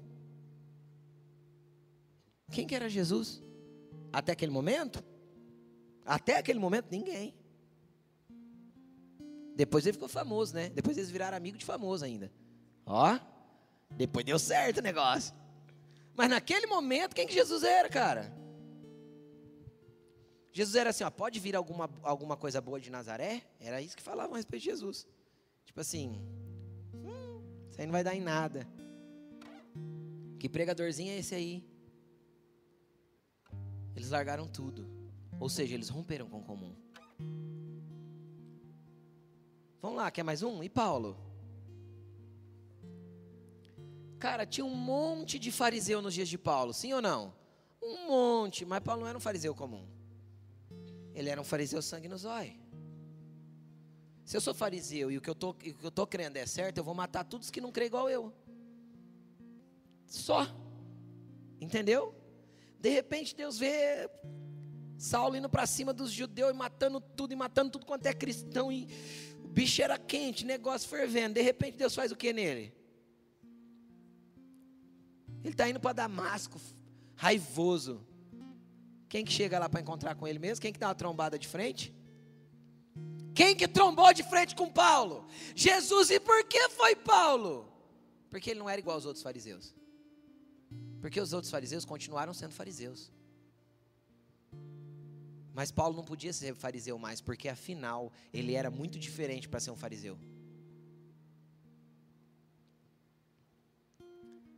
Quem que era Jesus? Até aquele momento? Até aquele momento, ninguém. Depois ele ficou famoso, né? Depois eles viraram amigo de famoso ainda. Ó, depois deu certo o negócio. Mas naquele momento, quem que Jesus era, cara? Jesus era assim, ó, pode vir alguma, alguma coisa boa de Nazaré? Era isso que falavam a respeito de Jesus. Tipo assim, isso aí não vai dar em nada. Que pregadorzinho é esse aí? Eles largaram tudo. Ou seja, eles romperam com o comum. Vamos lá, quer mais um? E Paulo? Cara, tinha um monte de fariseu nos dias de Paulo, sim ou não? Um monte, mas Paulo não era um fariseu comum. Ele era um fariseu sangue no zóio. Se eu sou fariseu e o que eu tô, que eu tô crendo é certo, eu vou matar todos que não creem igual eu. Só. Entendeu? De repente Deus vê Saulo indo para cima dos judeus e matando tudo, e matando tudo quanto é cristão, e o bicho era quente, negócio fervendo. De repente Deus faz o que nele? Ele está indo para Damasco, raivoso. Quem que chega lá para encontrar com ele mesmo? Quem que dá uma trombada de frente? Quem que trombou de frente com Paulo? Jesus. E por que foi Paulo? Porque ele não era igual aos outros fariseus. Porque os outros fariseus continuaram sendo fariseus. Mas Paulo não podia ser fariseu mais, porque afinal ele era muito diferente para ser um fariseu.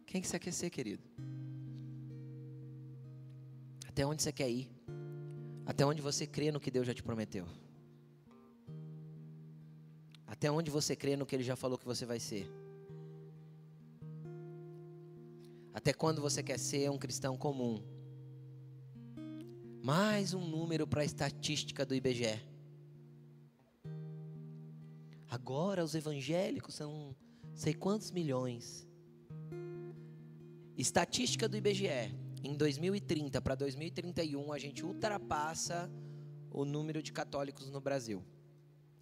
Quem que quer ser, querido? Até onde você quer ir? Até onde você crê no que Deus já te prometeu? Até onde você crê no que Ele já falou que você vai ser? Até quando você quer ser um cristão comum? Mais um número para a estatística do IBGE. Agora os evangélicos são sei quantos milhões. Estatística do IBGE. Em 2030 para 2031 a gente ultrapassa o número de católicos no Brasil.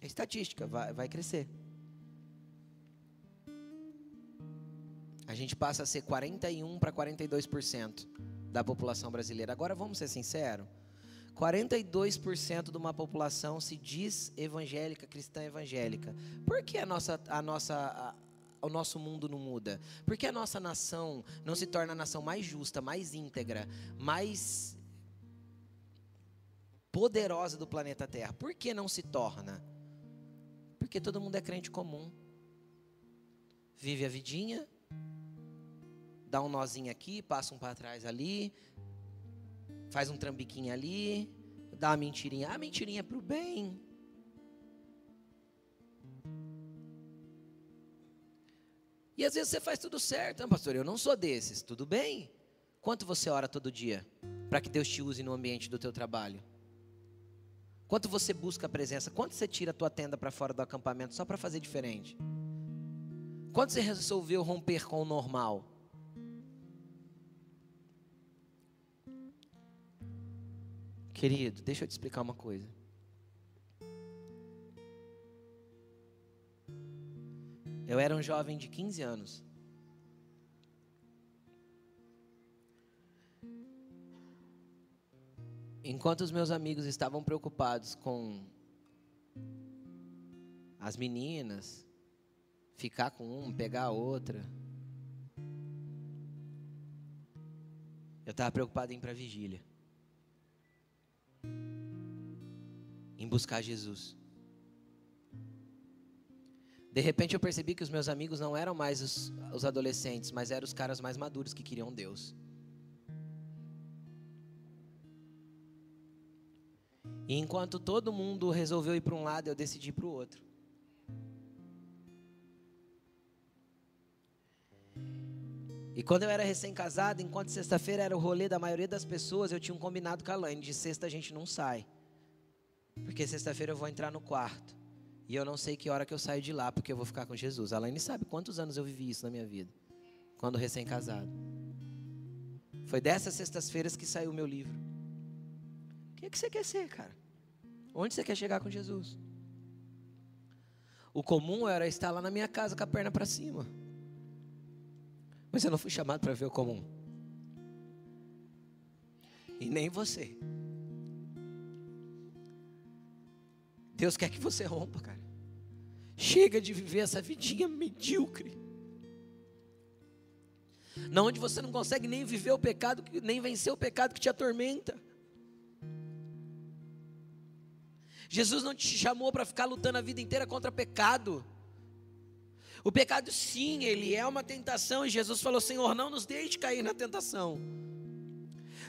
É estatística, vai, vai crescer. a gente passa a ser 41 para 42% da população brasileira. Agora vamos ser sinceros. 42% de uma população se diz evangélica, cristã evangélica. Por que a nossa, a nossa, a, o nosso mundo não muda? Por que a nossa nação não se torna a nação mais justa, mais íntegra, mais poderosa do planeta Terra? Por que não se torna? Porque todo mundo é crente comum. Vive a vidinha, dá um nozinho aqui, passa um para trás ali, faz um trambiquinho ali, dá uma mentirinha. Ah, mentirinha para o bem. E às vezes você faz tudo certo, não, pastor, eu não sou desses. Tudo bem? Quanto você ora todo dia para que Deus te use no ambiente do teu trabalho? Quanto você busca a presença? Quanto você tira a tua tenda para fora do acampamento só para fazer diferente? Quanto você resolveu romper com o normal? Querido, deixa eu te explicar uma coisa. Eu era um jovem de 15 anos. Enquanto os meus amigos estavam preocupados com as meninas, ficar com uma, pegar a outra, eu estava preocupado em ir para a vigília, em buscar Jesus. De repente eu percebi que os meus amigos não eram mais os, os adolescentes, mas eram os caras mais maduros que queriam Deus. E enquanto todo mundo resolveu ir para um lado, eu decidi ir para o outro. E quando eu era recém-casado, enquanto sexta-feira era o rolê da maioria das pessoas, eu tinha um combinado com a Laine, de sexta a gente não sai. Porque sexta-feira eu vou entrar no quarto. E eu não sei que hora que eu saio de lá, porque eu vou ficar com Jesus. A Laine sabe quantos anos eu vivi isso na minha vida, quando recém-casado. Foi dessas sextas-feiras que saiu o meu livro. O que, é que você quer ser, cara? Onde você quer chegar com Jesus? O comum era estar lá na minha casa com a perna para cima. Mas eu não fui chamado para ver o comum. E nem você. Deus quer que você rompa, cara. Chega de viver essa vidinha medíocre. Na onde você não consegue nem viver o pecado, nem vencer o pecado que te atormenta. Jesus não te chamou para ficar lutando a vida inteira contra pecado. O pecado, sim, ele é uma tentação, e Jesus falou: Senhor, não nos deixe cair na tentação.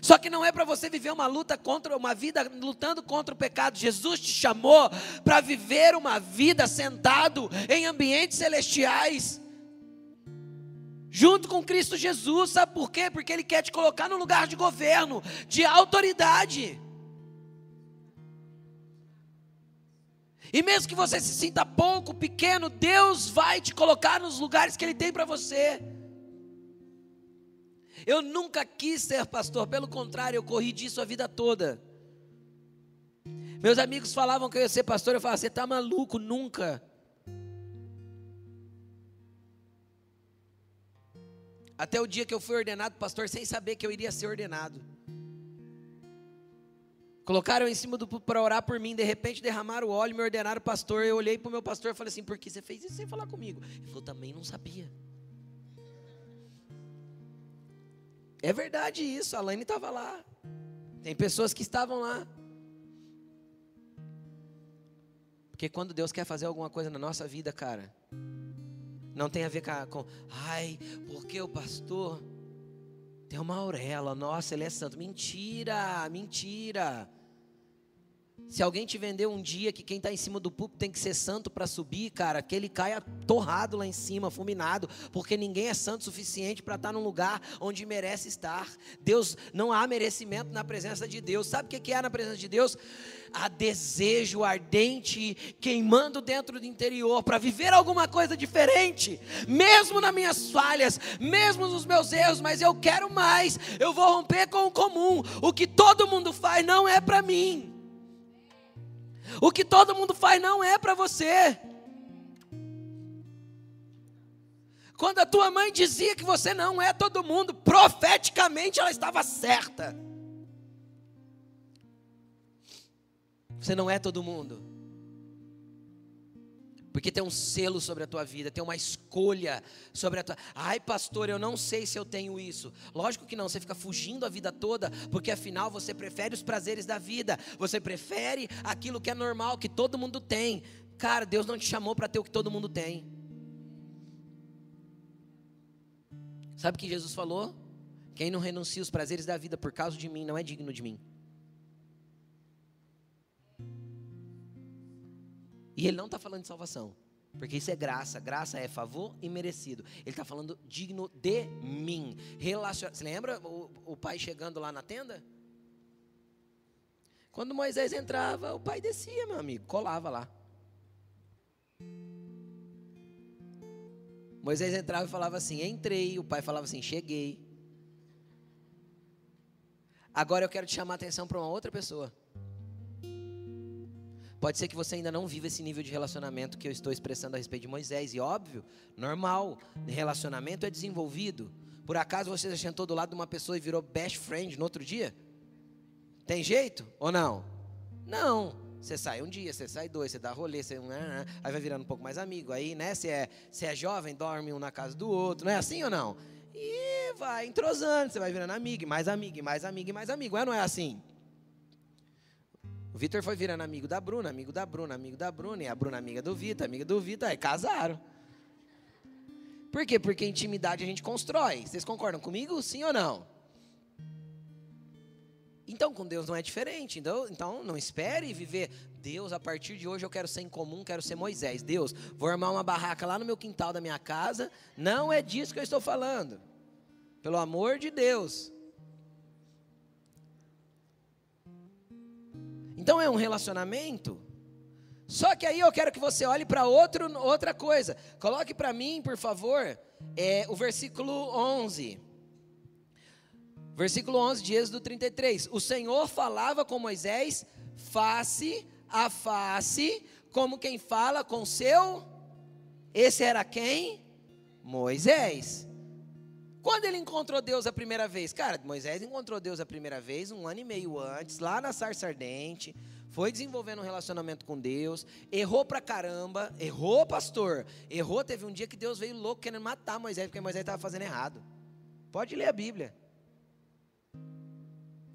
Só que não é para você viver uma luta contra uma vida lutando contra o pecado. Jesus te chamou para viver uma vida sentado em ambientes celestiais. Junto com Cristo Jesus, sabe por quê? Porque Ele quer te colocar no lugar de governo, de autoridade. E mesmo que você se sinta pouco, pequeno, Deus vai te colocar nos lugares que Ele tem para você. Eu nunca quis ser pastor, pelo contrário, eu corri disso a vida toda. Meus amigos falavam que eu ia ser pastor, eu falava, você está maluco, nunca. Até o dia que eu fui ordenado pastor, sem saber que eu iria ser ordenado. Colocaram em cima do para orar por mim, de repente derramaram o óleo, me ordenaram pastor. Eu olhei para o meu pastor e falei assim: por que você fez isso sem falar comigo? Ele falou: também não sabia. É verdade isso, a Laine estava lá. Tem pessoas que estavam lá. Porque quando Deus quer fazer alguma coisa na nossa vida, cara, não tem a ver com, com ai, porque o pastor tem uma auréola, nossa, ele é santo. Mentira, mentira. Se alguém te vender um dia que quem está em cima do púlpito tem que ser santo para subir, cara, que ele caia torrado lá em cima, fulminado, porque ninguém é santo o suficiente para estar tá num lugar onde merece estar. Deus, não há merecimento na presença de Deus. Sabe o que é na presença de Deus? Há desejo ardente queimando dentro do interior para viver alguma coisa diferente, mesmo nas minhas falhas, mesmo nos meus erros, mas eu quero mais. Eu vou romper com o comum. O que todo mundo faz não é para mim. O que todo mundo faz não é para você. Quando a tua mãe dizia que você não é todo mundo, profeticamente ela estava certa. Você não é todo mundo. Porque tem um selo sobre a tua vida, tem uma escolha sobre a tua. Ai, pastor, eu não sei se eu tenho isso. Lógico que não, você fica fugindo a vida toda, porque afinal você prefere os prazeres da vida, você prefere aquilo que é normal, que todo mundo tem. Cara, Deus não te chamou para ter o que todo mundo tem. Sabe o que Jesus falou? Quem não renuncia os prazeres da vida por causa de mim não é digno de mim. E ele não está falando de salvação. Porque isso é graça. Graça é favor e merecido. Ele está falando digno de mim. Relacion... Você lembra o, o pai chegando lá na tenda? Quando Moisés entrava, o pai descia, meu amigo, colava lá. Moisés entrava e falava assim: Entrei. O pai falava assim: Cheguei. Agora eu quero te chamar a atenção para uma outra pessoa. Pode ser que você ainda não viva esse nível de relacionamento que eu estou expressando a respeito de Moisés. E óbvio, normal, relacionamento é desenvolvido. Por acaso você já sentou do lado de uma pessoa e virou best friend no outro dia? Tem jeito ou não? Não. Você sai um dia, você sai dois, você dá rolê, você, né, né, aí vai virando um pouco mais amigo. Aí, né, você é, você é jovem, dorme um na casa do outro, não é assim ou não? E vai entrosando, você vai virando amigo, mais amigo, mais amigo, mais amigo. É não é assim? Vitor foi virando amigo da Bruna, amigo da Bruna, amigo da Bruna, e a Bruna amiga do Vitor, amiga do Vitor, aí casaram. Por quê? Porque intimidade a gente constrói. Vocês concordam comigo? Sim ou não? Então, com Deus não é diferente. Então, então, não espere viver. Deus, a partir de hoje eu quero ser incomum, quero ser Moisés. Deus, vou armar uma barraca lá no meu quintal da minha casa. Não é disso que eu estou falando. Pelo amor de Deus. Então é um relacionamento. Só que aí eu quero que você olhe para outra coisa. Coloque para mim, por favor, é, o versículo 11. Versículo 11 de Êxodo 33. O Senhor falava com Moisés face a face, como quem fala com seu. Esse era quem? Moisés. Quando ele encontrou Deus a primeira vez? Cara, Moisés encontrou Deus a primeira vez um ano e meio antes, lá na sarça ardente, foi desenvolvendo um relacionamento com Deus, errou pra caramba, errou, pastor, errou. Teve um dia que Deus veio louco querendo matar Moisés, porque Moisés estava fazendo errado. Pode ler a Bíblia.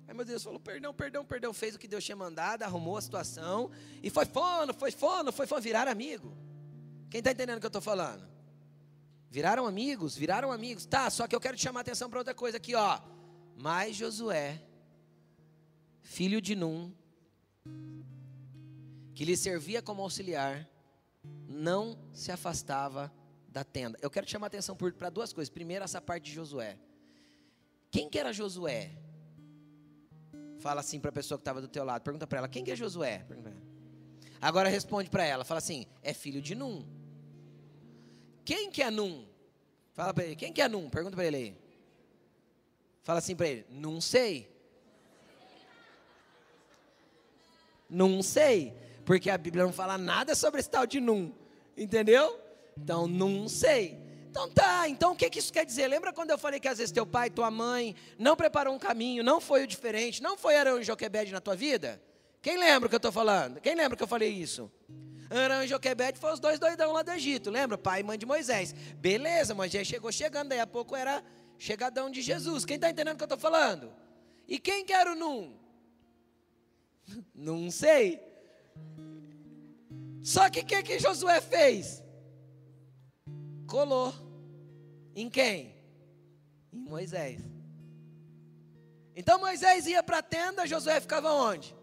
Aí Deus falou: perdão, perdão, perdão. Fez o que Deus tinha mandado, arrumou a situação. E foi fono, foi fono, foi fono. Virar amigo. Quem está entendendo o que eu estou falando? Viraram amigos, viraram amigos. Tá, só que eu quero te chamar a atenção para outra coisa aqui, ó. Mas Josué, filho de Num, que lhe servia como auxiliar, não se afastava da tenda. Eu quero te chamar a atenção para duas coisas. Primeiro, essa parte de Josué. Quem que era Josué? Fala assim para a pessoa que estava do teu lado. Pergunta para ela, quem que é Josué? Agora responde para ela. Fala assim, é filho de Num. Quem que é Num? Fala para ele, quem que é Num? Pergunta para ele aí. Fala assim para ele, não sei. Não sei. Porque a Bíblia não fala nada sobre esse tal de Num. Entendeu? Então, não sei. Então tá, então o que, que isso quer dizer? Lembra quando eu falei que às vezes teu pai, tua mãe não preparou um caminho, não foi o diferente, não foi Arão e Joquebede na tua vida? Quem lembra que eu estou falando? Quem lembra que eu falei isso? Arão e Joquebede foram os dois doidão lá do Egito, lembra? Pai e mãe de Moisés. Beleza, Moisés chegou chegando, daí a pouco era chegadão de Jesus. Quem está entendendo o que eu estou falando? E quem que era o Num? Não sei. Só que o que, que Josué fez? Colou. Em quem? Em Moisés. Então Moisés ia para a tenda, Josué ficava onde?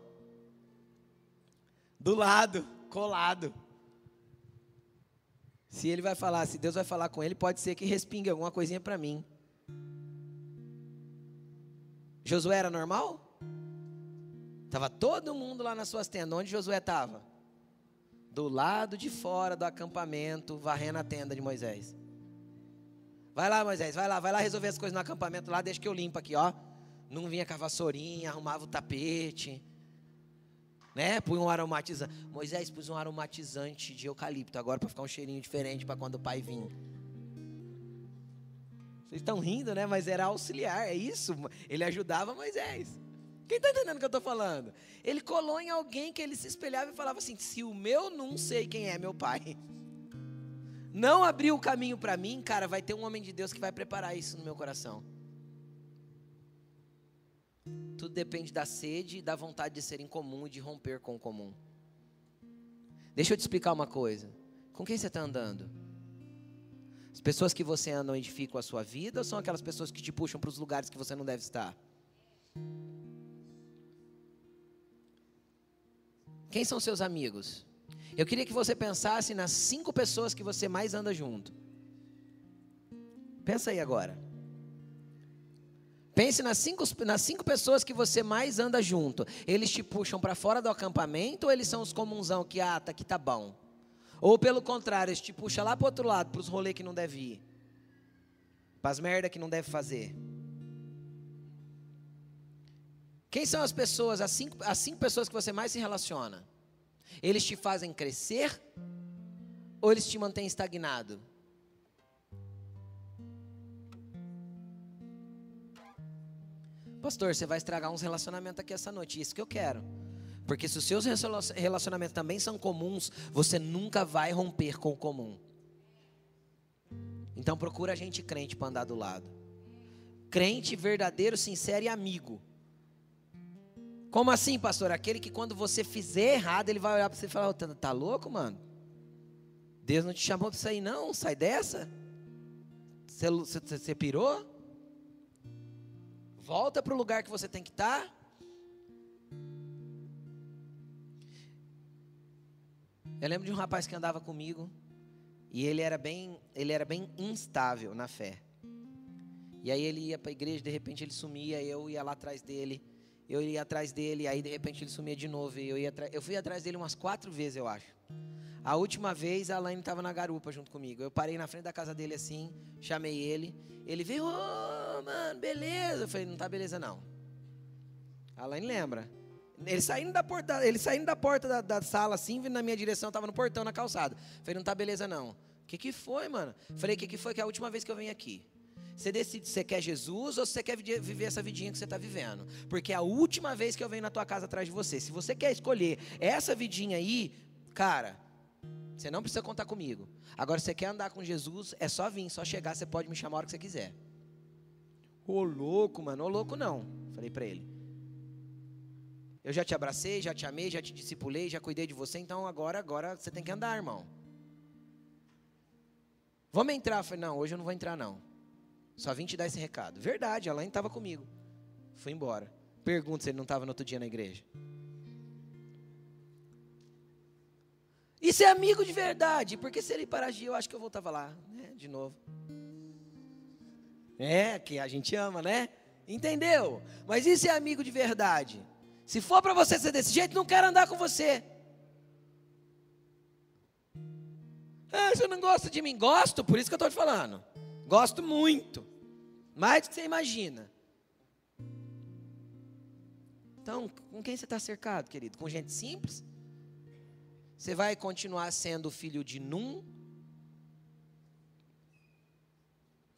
Do lado, colado. Se ele vai falar, se Deus vai falar com ele, pode ser que respingue alguma coisinha para mim. Josué era normal? Estava todo mundo lá nas suas tendas. Onde Josué estava? Do lado de fora do acampamento, varrendo a tenda de Moisés. Vai lá, Moisés, vai lá, vai lá resolver as coisas no acampamento lá, deixa que eu limpo aqui, ó. Não vinha com a vassourinha, arrumava o tapete. Né? Põe um aromatizante. Moisés pôs um aromatizante de eucalipto agora para ficar um cheirinho diferente para quando o pai vir. Vocês estão rindo, né? Mas era auxiliar, é isso. Ele ajudava Moisés. Quem está entendendo o que eu estou falando? Ele colou em alguém que ele se espelhava e falava assim: se o meu não sei quem é meu pai não abriu o caminho para mim, cara, vai ter um homem de Deus que vai preparar isso no meu coração. Tudo depende da sede e da vontade de ser incomum e de romper com o comum. Deixa eu te explicar uma coisa. Com quem você está andando? As pessoas que você anda edificam a sua vida ou são aquelas pessoas que te puxam para os lugares que você não deve estar? Quem são seus amigos? Eu queria que você pensasse nas cinco pessoas que você mais anda junto. Pensa aí agora. Pense nas cinco, nas cinco pessoas que você mais anda junto. Eles te puxam para fora do acampamento ou eles são os comunzão que, ah, tá aqui tá bom? Ou pelo contrário, eles te puxam lá para outro lado, para os rolês que não deve ir. Para as merda que não deve fazer. Quem são as pessoas, as cinco, as cinco pessoas que você mais se relaciona? Eles te fazem crescer ou eles te mantêm estagnado? Pastor, você vai estragar uns relacionamentos aqui essa noite. Isso que eu quero. Porque se os seus relacionamentos também são comuns, você nunca vai romper com o comum. Então procura gente crente para andar do lado. Crente verdadeiro, sincero e amigo. Como assim, pastor? Aquele que quando você fizer errado, ele vai olhar para você e falar: tá, tá louco, mano? Deus não te chamou para sair, não? Sai dessa. Você pirou? Volta para o lugar que você tem que estar. Tá. Eu lembro de um rapaz que andava comigo e ele era bem, ele era bem instável na fé. E aí ele ia para a igreja, de repente ele sumia, eu ia lá atrás dele, eu ia atrás dele, aí de repente ele sumia de novo, eu ia eu fui atrás dele umas quatro vezes, eu acho. A última vez a Alaine estava na garupa junto comigo. Eu parei na frente da casa dele assim, chamei ele. Ele veio, ô oh, mano, beleza. Eu falei, não tá beleza não. A Alaine lembra. Ele saindo da porta, ele saindo da porta da, da sala assim, vindo na minha direção, estava no portão na calçada. Eu falei, não tá beleza não. O que que foi, mano? Eu falei, o que que foi que é a última vez que eu venho aqui? Você decide se você quer Jesus ou se você quer viver essa vidinha que você está vivendo. Porque é a última vez que eu venho na tua casa atrás de você. Se você quer escolher essa vidinha aí, cara, você não precisa contar comigo. Agora, se você quer andar com Jesus, é só vir, só chegar, você pode me chamar a hora que você quiser. Ô louco, mano, ô louco não. Falei para ele. Eu já te abracei, já te amei, já te discipulei, já cuidei de você, então agora, agora você tem que andar, irmão. Vamos entrar? falei, não, hoje eu não vou entrar, não. Só vim te dar esse recado. Verdade, a Elaine estava comigo. Fui embora. Pergunta se ele não estava no outro dia na igreja. Isso é amigo de verdade, porque se ele parar de ir, eu acho que eu voltava lá, né, de novo. É, que a gente ama, né? Entendeu? Mas isso é amigo de verdade. Se for para você ser desse jeito, não quero andar com você. Ah, você não gosta de mim? Gosto, por isso que eu estou te falando. Gosto muito. Mais do que você imagina. Então, com quem você está cercado, querido? Com gente simples? Você vai continuar sendo filho de Num?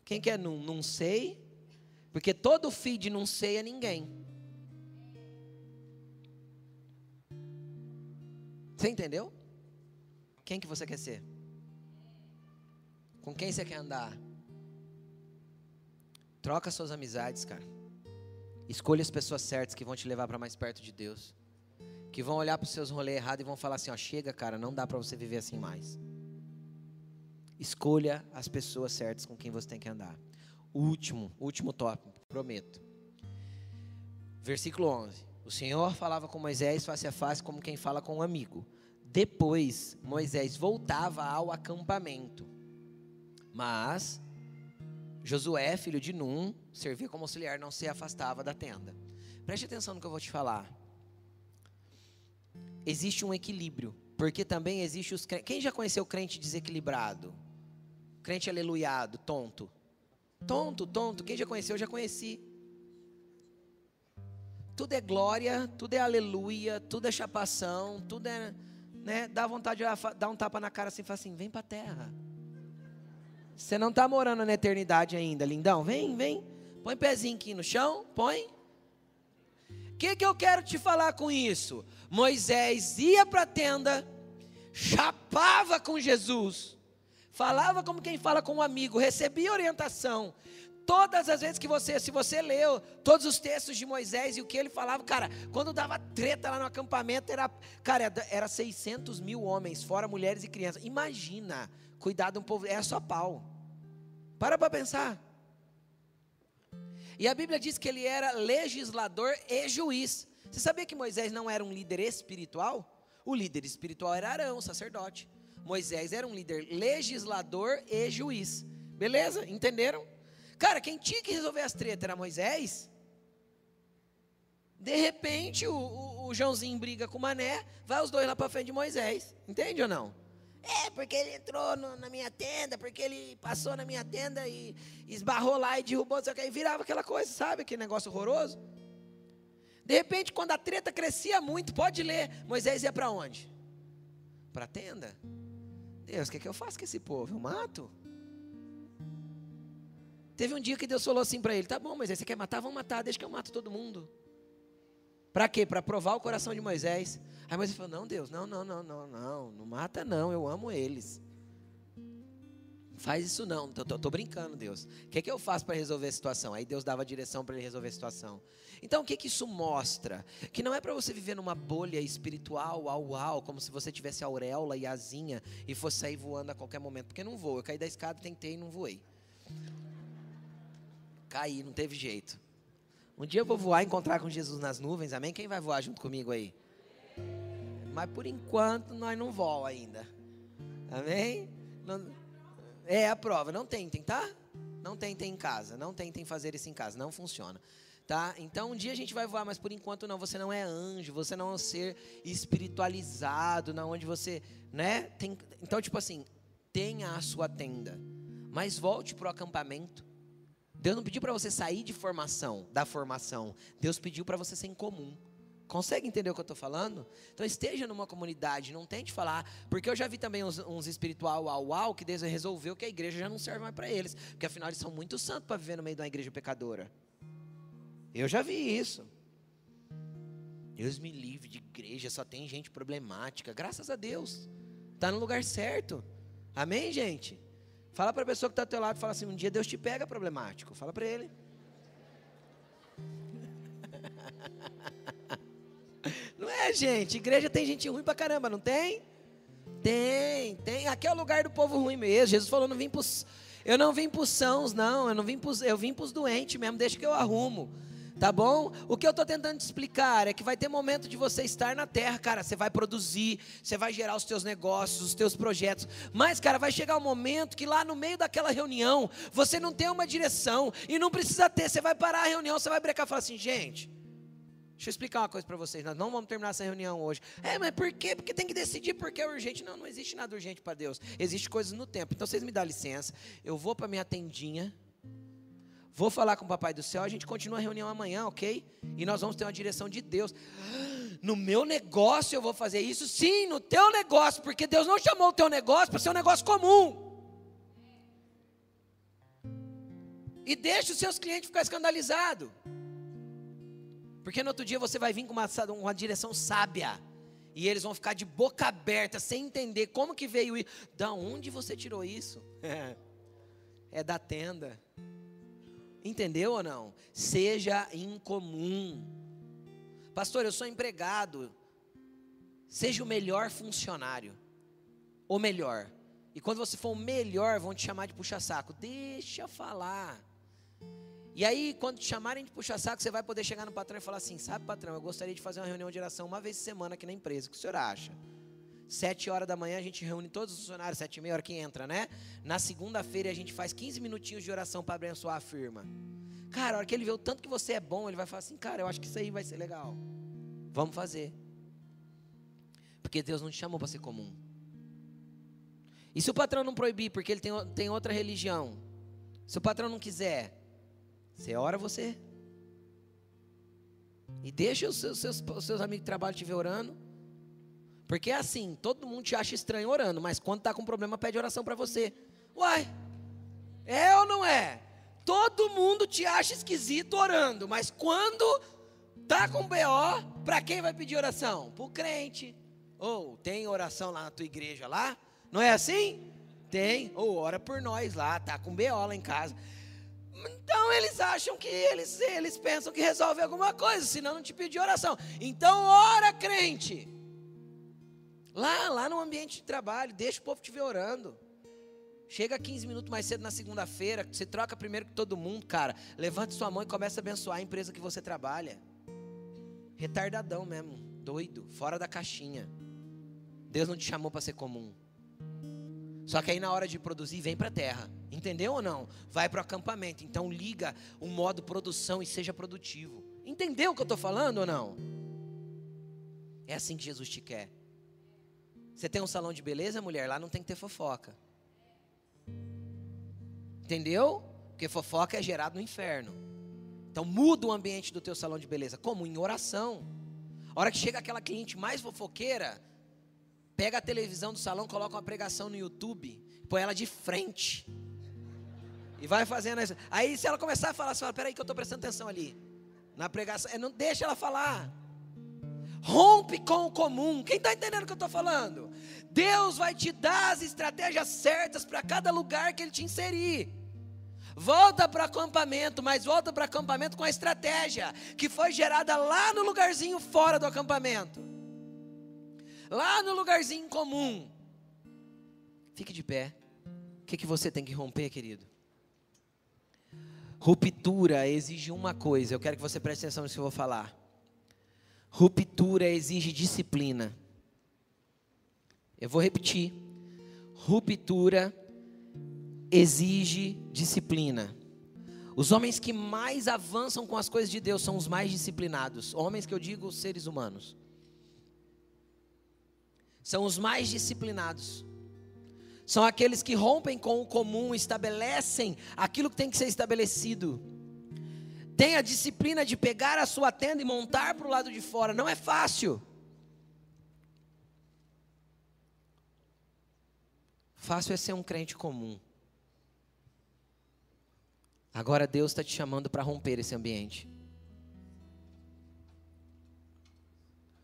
Quem que é Num? Não sei. Porque todo filho de não sei é ninguém. Você entendeu? Quem que você quer ser? Com quem você quer andar? Troca suas amizades, cara. Escolha as pessoas certas que vão te levar para mais perto de Deus que vão olhar para os seus rolês errados e vão falar assim: ó, chega, cara, não dá para você viver assim mais. Escolha as pessoas certas com quem você tem que andar. Último, último tópico, prometo. Versículo 11. O Senhor falava com Moisés face a face como quem fala com um amigo. Depois, Moisés voltava ao acampamento. Mas Josué, filho de Num, servia como auxiliar, não se afastava da tenda. Preste atenção no que eu vou te falar existe um equilíbrio. Porque também existe os crentes. Quem já conheceu crente desequilibrado? Crente aleluiado, tonto. Tonto, tonto. Quem já conheceu, eu já conheci. Tudo é glória, tudo é aleluia, tudo é chapação, tudo é. Né, dá vontade de dar um tapa na cara assim e falar assim: vem para a terra. Você não está morando na eternidade ainda, lindão. Vem, vem. Põe pezinho aqui no chão, põe. O que, que eu quero te falar com isso? Moisés ia para a tenda, chapava com Jesus, falava como quem fala com um amigo, recebia orientação. Todas as vezes que você, se você leu todos os textos de Moisés e o que ele falava, cara, quando dava treta lá no acampamento, era, cara, era 600 mil homens, fora mulheres e crianças. Imagina, cuidar de um povo, era só pau. Para para pensar. E a Bíblia diz que ele era legislador e juiz. Você sabia que Moisés não era um líder espiritual? O líder espiritual era Arão, sacerdote. Moisés era um líder legislador e juiz. Beleza? Entenderam? Cara, quem tinha que resolver as tretas era Moisés. De repente, o, o, o Joãozinho briga com o Mané, vai os dois lá para frente de Moisés. Entende ou não? É, porque ele entrou no, na minha tenda, porque ele passou na minha tenda e esbarrou lá e derrubou, só que aí virava aquela coisa, sabe? Aquele negócio horroroso. De repente, quando a treta crescia muito, pode ler, Moisés ia para onde? Para a tenda. Deus, o que, é que eu faço com esse povo? Eu mato? Teve um dia que Deus falou assim para ele: tá bom, aí você quer matar? Vamos matar, deixa que eu mato todo mundo. Para quê? Para provar o coração de Moisés. Aí Moisés falou: não, Deus, não, não, não, não, não, não mata não, eu amo eles. Faz isso não, tô, tô, tô brincando, Deus. O que, que eu faço para resolver a situação? Aí Deus dava a direção para ele resolver a situação. Então o que, que isso mostra? Que não é para você viver numa bolha espiritual, uau, uau, como se você tivesse auréola e asinha e fosse sair voando a qualquer momento. Porque não vou. Eu caí da escada, tentei e não voei. Caí, não teve jeito. Um dia eu vou voar e encontrar com Jesus nas nuvens, amém? Quem vai voar junto comigo aí? Mas por enquanto nós não voamos ainda. Amém? Não, é a prova. Não tentem, tá? Não tentem em casa. Não tentem fazer isso em casa. Não funciona. Tá? Então um dia a gente vai voar, mas por enquanto não. Você não é anjo. Você não é um ser espiritualizado, na onde você, né? Tem, então tipo assim, tenha a sua tenda, mas volte para o acampamento. Deus não pediu para você sair de formação, da formação. Deus pediu para você ser em comum. Consegue entender o que eu estou falando? Então esteja numa comunidade, não tente falar, porque eu já vi também uns, uns espiritual uau, uau que Deus resolveu que a igreja já não serve mais para eles, porque afinal eles são muito santos para viver no meio de uma igreja pecadora. Eu já vi isso. Deus me livre de igreja, só tem gente problemática. Graças a Deus. Está no lugar certo. Amém, gente? Fala para a pessoa que está ao teu lado, fala assim, um dia Deus te pega problemático. Fala para ele. É, gente, igreja tem gente ruim pra caramba, não tem? Tem, tem. Aqui é o lugar do povo ruim mesmo. Jesus falou: não vim pros, eu não vim pros sãos, não. Eu não vim pros, eu vim pros doentes mesmo. Deixa que eu arrumo. Tá bom? O que eu estou tentando te explicar é que vai ter momento de você estar na terra, cara. Você vai produzir, você vai gerar os teus negócios, os teus projetos. Mas, cara, vai chegar um momento que lá no meio daquela reunião, você não tem uma direção e não precisa ter. Você vai parar a reunião, você vai brecar e falar assim, gente. Deixa eu explicar uma coisa para vocês. Nós não vamos terminar essa reunião hoje. É, mas por quê? Porque tem que decidir porque é urgente. Não, não existe nada urgente para Deus. Existe coisas no tempo. Então vocês me dão licença. Eu vou para minha tendinha. Vou falar com o Papai do Céu. A gente continua a reunião amanhã, ok? E nós vamos ter uma direção de Deus. No meu negócio eu vou fazer isso? Sim, no teu negócio. Porque Deus não chamou o teu negócio para ser um negócio comum. E deixa os seus clientes ficar escandalizados. Porque no outro dia você vai vir com uma, uma direção sábia. E eles vão ficar de boca aberta, sem entender como que veio isso. Da onde você tirou isso? É, é da tenda. Entendeu ou não? Seja incomum. Pastor, eu sou empregado. Seja o melhor funcionário. O melhor. E quando você for o melhor, vão te chamar de puxa-saco. Deixa falar. E aí, quando te chamarem de puxa-saco, você vai poder chegar no patrão e falar assim: sabe, patrão, eu gostaria de fazer uma reunião de oração uma vez por semana aqui na empresa. O que o senhor acha? Sete horas da manhã a gente reúne todos os funcionários, sete e meia hora que entra, né? Na segunda-feira a gente faz 15 minutinhos de oração para abençoar a firma. Cara, a hora que ele vê o tanto que você é bom, ele vai falar assim: cara, eu acho que isso aí vai ser legal. Vamos fazer. Porque Deus não te chamou para ser comum. E se o patrão não proibir, porque ele tem, tem outra religião? Se o patrão não quiser, você ora você. E deixa os seus, seus, os seus amigos de trabalho te ver orando. Porque é assim, todo mundo te acha estranho orando, mas quando está com problema, pede oração para você. Uai, é ou não é? Todo mundo te acha esquisito orando, mas quando tá com BO, para quem vai pedir oração? Para o crente. Ou oh, tem oração lá na tua igreja lá? Não é assim? Tem. Ou oh, ora por nós lá, tá com BO lá em casa. Então eles acham que eles, eles pensam que resolve alguma coisa, senão não te pedir oração. Então ora, crente. Lá, lá no ambiente de trabalho, deixa o povo te ver orando. Chega 15 minutos mais cedo na segunda-feira, você troca primeiro que todo mundo, cara. Levante sua mão e começa a abençoar a empresa que você trabalha. Retardadão mesmo, doido, fora da caixinha. Deus não te chamou para ser comum. Só que aí na hora de produzir, vem para a terra. Entendeu ou não? Vai para o acampamento. Então liga o modo produção e seja produtivo. Entendeu o que eu estou falando ou não? É assim que Jesus te quer. Você tem um salão de beleza, mulher? Lá não tem que ter fofoca. Entendeu? Porque fofoca é gerado no inferno. Então muda o ambiente do teu salão de beleza. Como? Em oração. A hora que chega aquela cliente mais fofoqueira, Pega a televisão do salão, coloca uma pregação no YouTube, põe ela de frente. E vai fazendo isso. Aí se ela começar a falar assim, peraí que eu estou prestando atenção ali. Na pregação, é, não deixa ela falar. Rompe com o comum. Quem está entendendo o que eu estou falando? Deus vai te dar as estratégias certas para cada lugar que Ele te inserir. Volta para o acampamento, mas volta para o acampamento com a estratégia que foi gerada lá no lugarzinho fora do acampamento. Lá no lugarzinho comum. Fique de pé. O que, que você tem que romper, querido? Ruptura exige uma coisa. Eu quero que você preste atenção nisso que eu vou falar. Ruptura exige disciplina. Eu vou repetir. Ruptura exige disciplina. Os homens que mais avançam com as coisas de Deus são os mais disciplinados. Homens que eu digo seres humanos. São os mais disciplinados. São aqueles que rompem com o comum, estabelecem aquilo que tem que ser estabelecido. Tem a disciplina de pegar a sua tenda e montar para o lado de fora. Não é fácil. Fácil é ser um crente comum. Agora Deus está te chamando para romper esse ambiente.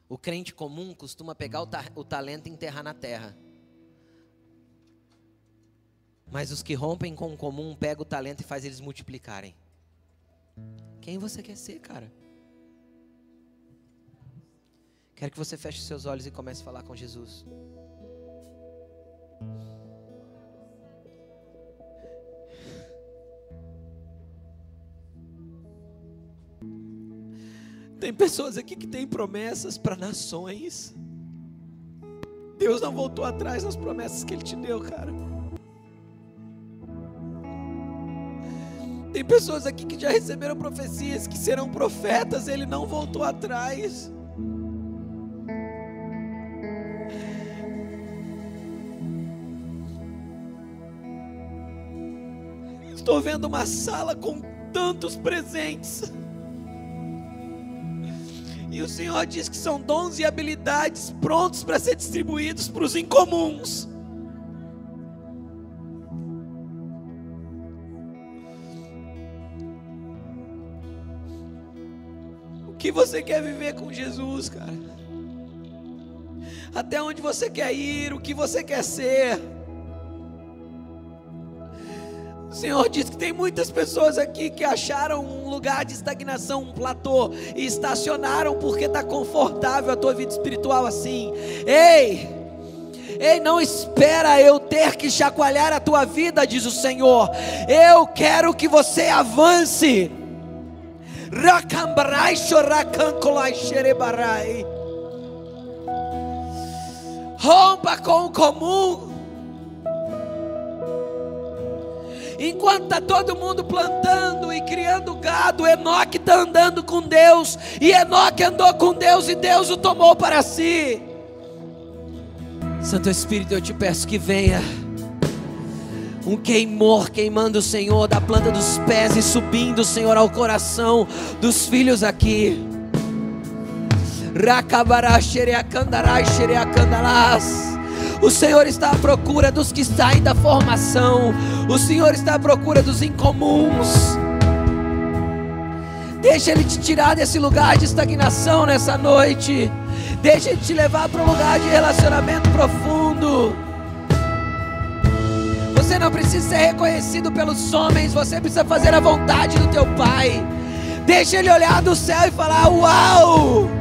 O crente comum costuma pegar o, ta o talento e enterrar na terra. Mas os que rompem com o comum pegam o talento e faz eles multiplicarem. Quem você quer ser, cara? Quero que você feche seus olhos e comece a falar com Jesus. Tem pessoas aqui que têm promessas para nações. Deus não voltou atrás nas promessas que Ele te deu, cara. Tem pessoas aqui que já receberam profecias que serão profetas, Ele não voltou atrás. Estou vendo uma sala com tantos presentes. E o Senhor diz que são dons e habilidades prontos para ser distribuídos para os incomuns. O que você quer viver com Jesus, cara? Até onde você quer ir? O que você quer ser? Senhor diz que tem muitas pessoas aqui que acharam um lugar de estagnação, um platô, e estacionaram porque está confortável a tua vida espiritual assim. Ei! Ei, não espera eu ter que chacoalhar a tua vida, diz o Senhor. Eu quero que você avance. Rompa com o comum. Enquanto está todo mundo plantando e criando gado, Enoque está andando com Deus. E Enoque andou com Deus e Deus o tomou para si. Santo Espírito, eu te peço que venha um queimor queimando o Senhor da planta dos pés e subindo, Senhor, ao coração dos filhos aqui. Rakabará xereacandará xereacandalás. O Senhor está à procura dos que saem da formação. O Senhor está à procura dos incomuns. Deixa Ele te tirar desse lugar de estagnação nessa noite. Deixa Ele te levar para um lugar de relacionamento profundo. Você não precisa ser reconhecido pelos homens, você precisa fazer a vontade do teu Pai. Deixa Ele olhar do céu e falar: Uau!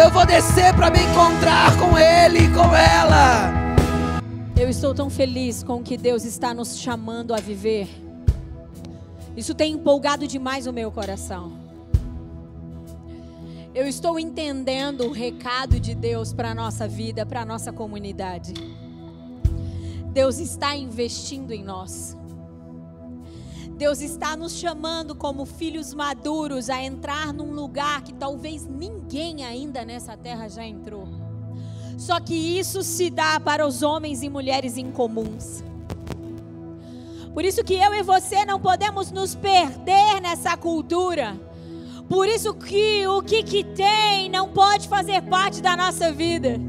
Eu vou descer para me encontrar com Ele e com ela. Eu estou tão feliz com o que Deus está nos chamando a viver. Isso tem empolgado demais o meu coração. Eu estou entendendo o recado de Deus para a nossa vida, para a nossa comunidade. Deus está investindo em nós. Deus está nos chamando como filhos maduros a entrar num lugar que talvez ninguém ainda nessa terra já entrou. Só que isso se dá para os homens e mulheres incomuns. Por isso que eu e você não podemos nos perder nessa cultura. Por isso que o que, que tem não pode fazer parte da nossa vida.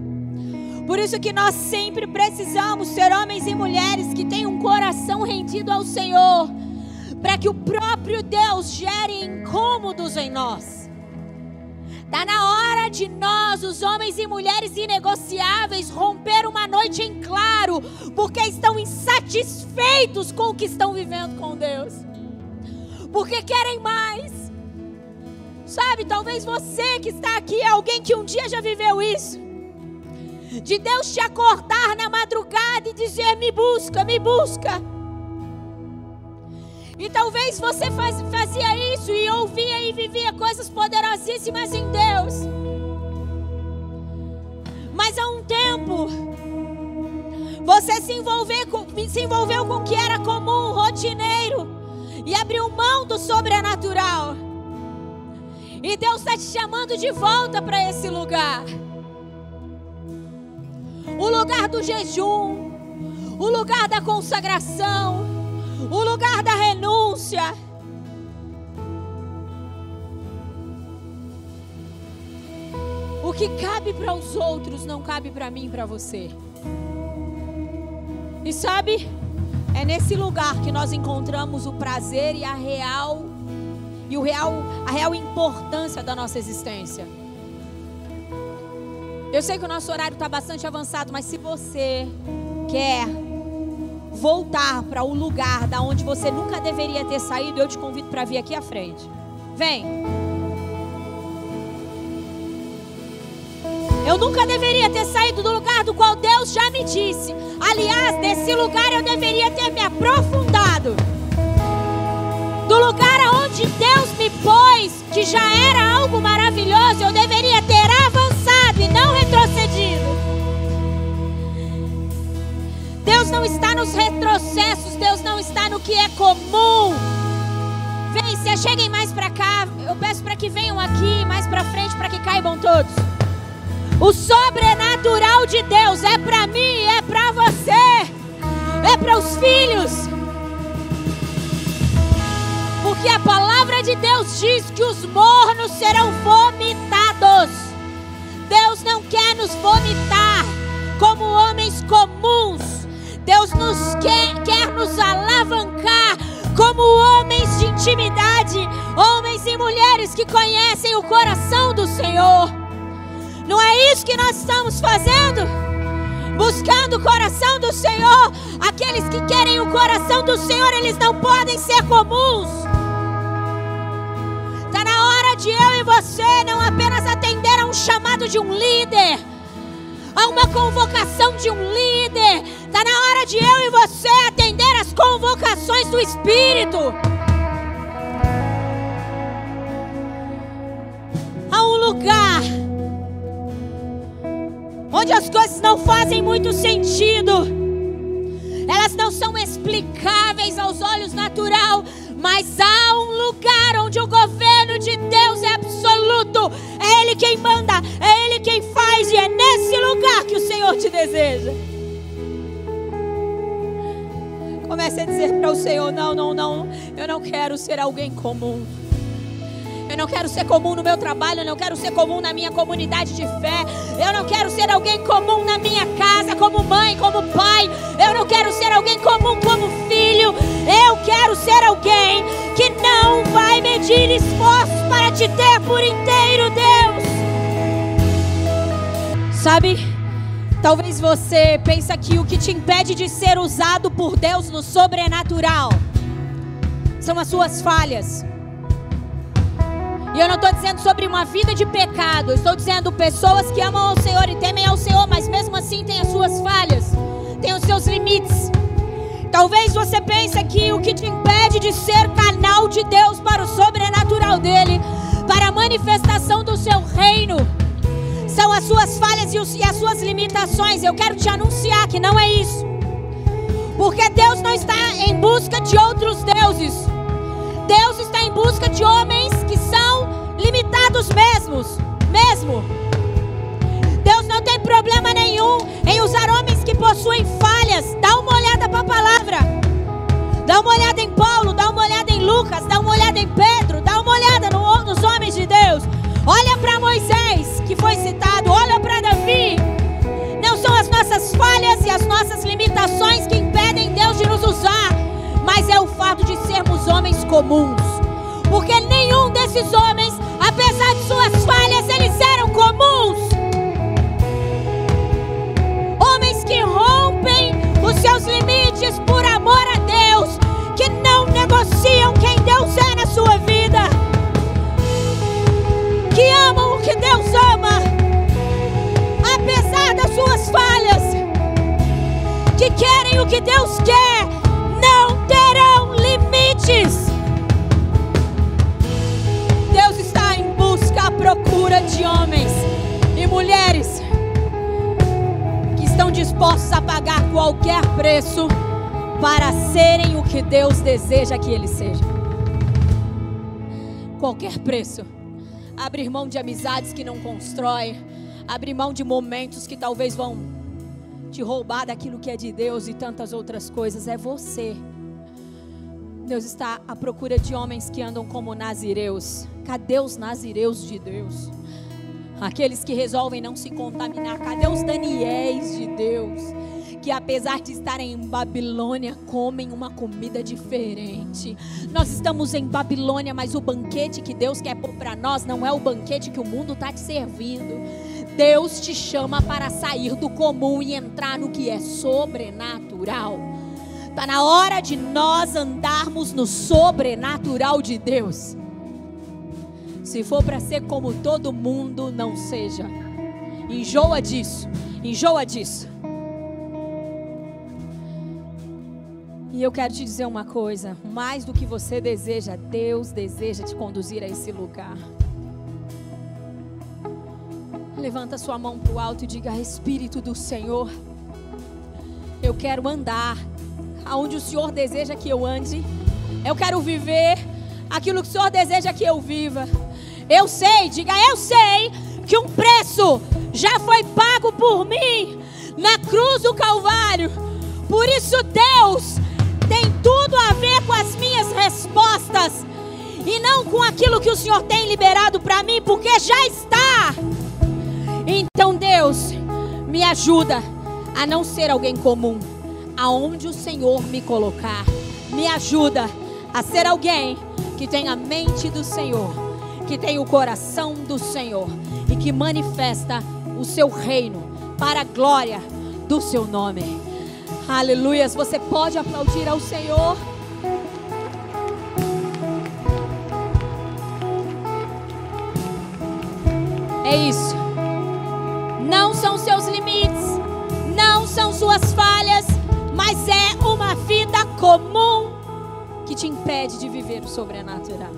Por isso que nós sempre precisamos ser homens e mulheres que têm um coração rendido ao Senhor, para que o próprio Deus gere incômodos em nós. Está na hora de nós, os homens e mulheres inegociáveis, romper uma noite em claro, porque estão insatisfeitos com o que estão vivendo com Deus, porque querem mais. Sabe, talvez você que está aqui é alguém que um dia já viveu isso de Deus te acordar na madrugada e dizer: me busca, me busca. E talvez você faz, fazia isso e ouvia e vivia coisas poderosíssimas em Deus. Mas há um tempo, você se, com, se envolveu com o que era comum, rotineiro, e abriu mão do sobrenatural. E Deus está te chamando de volta para esse lugar o lugar do jejum, o lugar da consagração, o lugar da renúncia. O que cabe para os outros não cabe para mim e para você. E sabe, é nesse lugar que nós encontramos o prazer e a real e o real a real importância da nossa existência. Eu sei que o nosso horário está bastante avançado, mas se você quer voltar para o lugar da onde você nunca deveria ter saído, eu te convido para vir aqui à frente. Vem. Eu nunca deveria ter saído do lugar do qual Deus já me disse. Aliás, desse lugar eu deveria ter me aprofundado. Do lugar aonde Deus me pôs, que já era algo maravilhoso, eu deveria ter avançado e não retrocedido. Deus não está nos retrocessos, Deus não está no que é comum. Vem, se cheguem mais para cá. Eu peço para que venham aqui mais para frente para que caibam todos. O sobrenatural de Deus é para mim, é para você, é para os filhos. Porque a palavra de Deus diz que os mornos serão vomitados. Deus não quer nos vomitar como homens comuns. Deus nos quer, quer nos alavancar como homens de intimidade, homens e mulheres que conhecem o coração do Senhor. Não é isso que nós estamos fazendo? Buscando o coração do Senhor. Aqueles que querem o coração do Senhor, eles não podem ser comuns de eu e você não apenas atender a um chamado de um líder, a uma convocação de um líder. Está na hora de eu e você atender as convocações do Espírito. Há um lugar onde as coisas não fazem muito sentido, elas não são explicáveis aos olhos natural, mas há um lugar onde o governo de Deus é absoluto. É Ele quem manda, é Ele quem faz, e é nesse lugar que o Senhor te deseja. Comece a dizer para o Senhor: não, não, não, eu não quero ser alguém comum. Eu não quero ser comum no meu trabalho, eu não quero ser comum na minha comunidade de fé. Eu não quero ser alguém comum na minha casa, como mãe, como pai. Eu não quero ser alguém comum como filho. Eu quero ser alguém que não vai medir esforços para te ter por inteiro, Deus. Sabe? Talvez você pense que o que te impede de ser usado por Deus no sobrenatural são as suas falhas. E eu não estou dizendo sobre uma vida de pecado. Estou dizendo pessoas que amam ao Senhor e temem ao Senhor, mas mesmo assim têm as suas falhas, têm os seus limites. Talvez você pense que o que te impede de ser canal de Deus para o sobrenatural dele, para a manifestação do seu reino, são as suas falhas e, os, e as suas limitações. Eu quero te anunciar que não é isso. Porque Deus não está em busca de outros deuses. Deus está em busca de homens que são limitados mesmos, mesmo. Deus não tem problema nenhum em usar homens que possuem falhas. Dá uma olhada para a palavra. Dá uma olhada em Paulo, dá uma olhada em Lucas, dá uma olhada em Pedro, dá uma olhada no, nos homens de Deus. Olha para Moisés, que foi citado, olha para Davi. Não são as nossas falhas e as nossas limitações que impedem Deus de nos usar, mas é o fato de sermos homens comuns. Porque nenhum desses homens, apesar de suas falhas, eles eram comuns. Homens que rompem os seus limites por amor a Deus, que não negociam quem Deus é na sua vida, que amam o que Deus ama, apesar das suas falhas, que querem o que Deus quer, não terão limites. À procura de homens e mulheres que estão dispostos a pagar qualquer preço para serem o que Deus deseja que eles sejam. Qualquer preço. Abrir mão de amizades que não constroem, abrir mão de momentos que talvez vão te roubar daquilo que é de Deus e tantas outras coisas. É você. Deus está à procura de homens que andam como nazireus. Cadê os nazireus de Deus? Aqueles que resolvem não se contaminar. Cadê os Daniéis de Deus? Que apesar de estarem em Babilônia, comem uma comida diferente. Nós estamos em Babilônia, mas o banquete que Deus quer pôr para nós não é o banquete que o mundo está te servindo. Deus te chama para sair do comum e entrar no que é sobrenatural. Está na hora de nós andarmos no sobrenatural de Deus. Se for para ser como todo mundo, não seja. Enjoa disso, enjoa disso. E eu quero te dizer uma coisa: mais do que você deseja, Deus deseja te conduzir a esse lugar. Levanta sua mão para o alto e diga: Espírito do Senhor, eu quero andar aonde o Senhor deseja que eu ande. Eu quero viver aquilo que o Senhor deseja que eu viva. Eu sei, diga eu sei, que um preço já foi pago por mim na cruz do Calvário. Por isso, Deus tem tudo a ver com as minhas respostas e não com aquilo que o Senhor tem liberado para mim, porque já está. Então, Deus, me ajuda a não ser alguém comum, aonde o Senhor me colocar. Me ajuda a ser alguém que tem a mente do Senhor, que tem o coração do Senhor e que manifesta o seu reino para a glória do seu nome. Aleluias. Você pode aplaudir ao Senhor. É isso. Não são seus limites, não são suas falhas, mas é uma vida comum que te impede de viver o sobrenatural.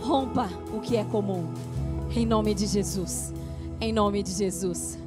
Rompa o que é comum. Em nome de Jesus. Em nome de Jesus.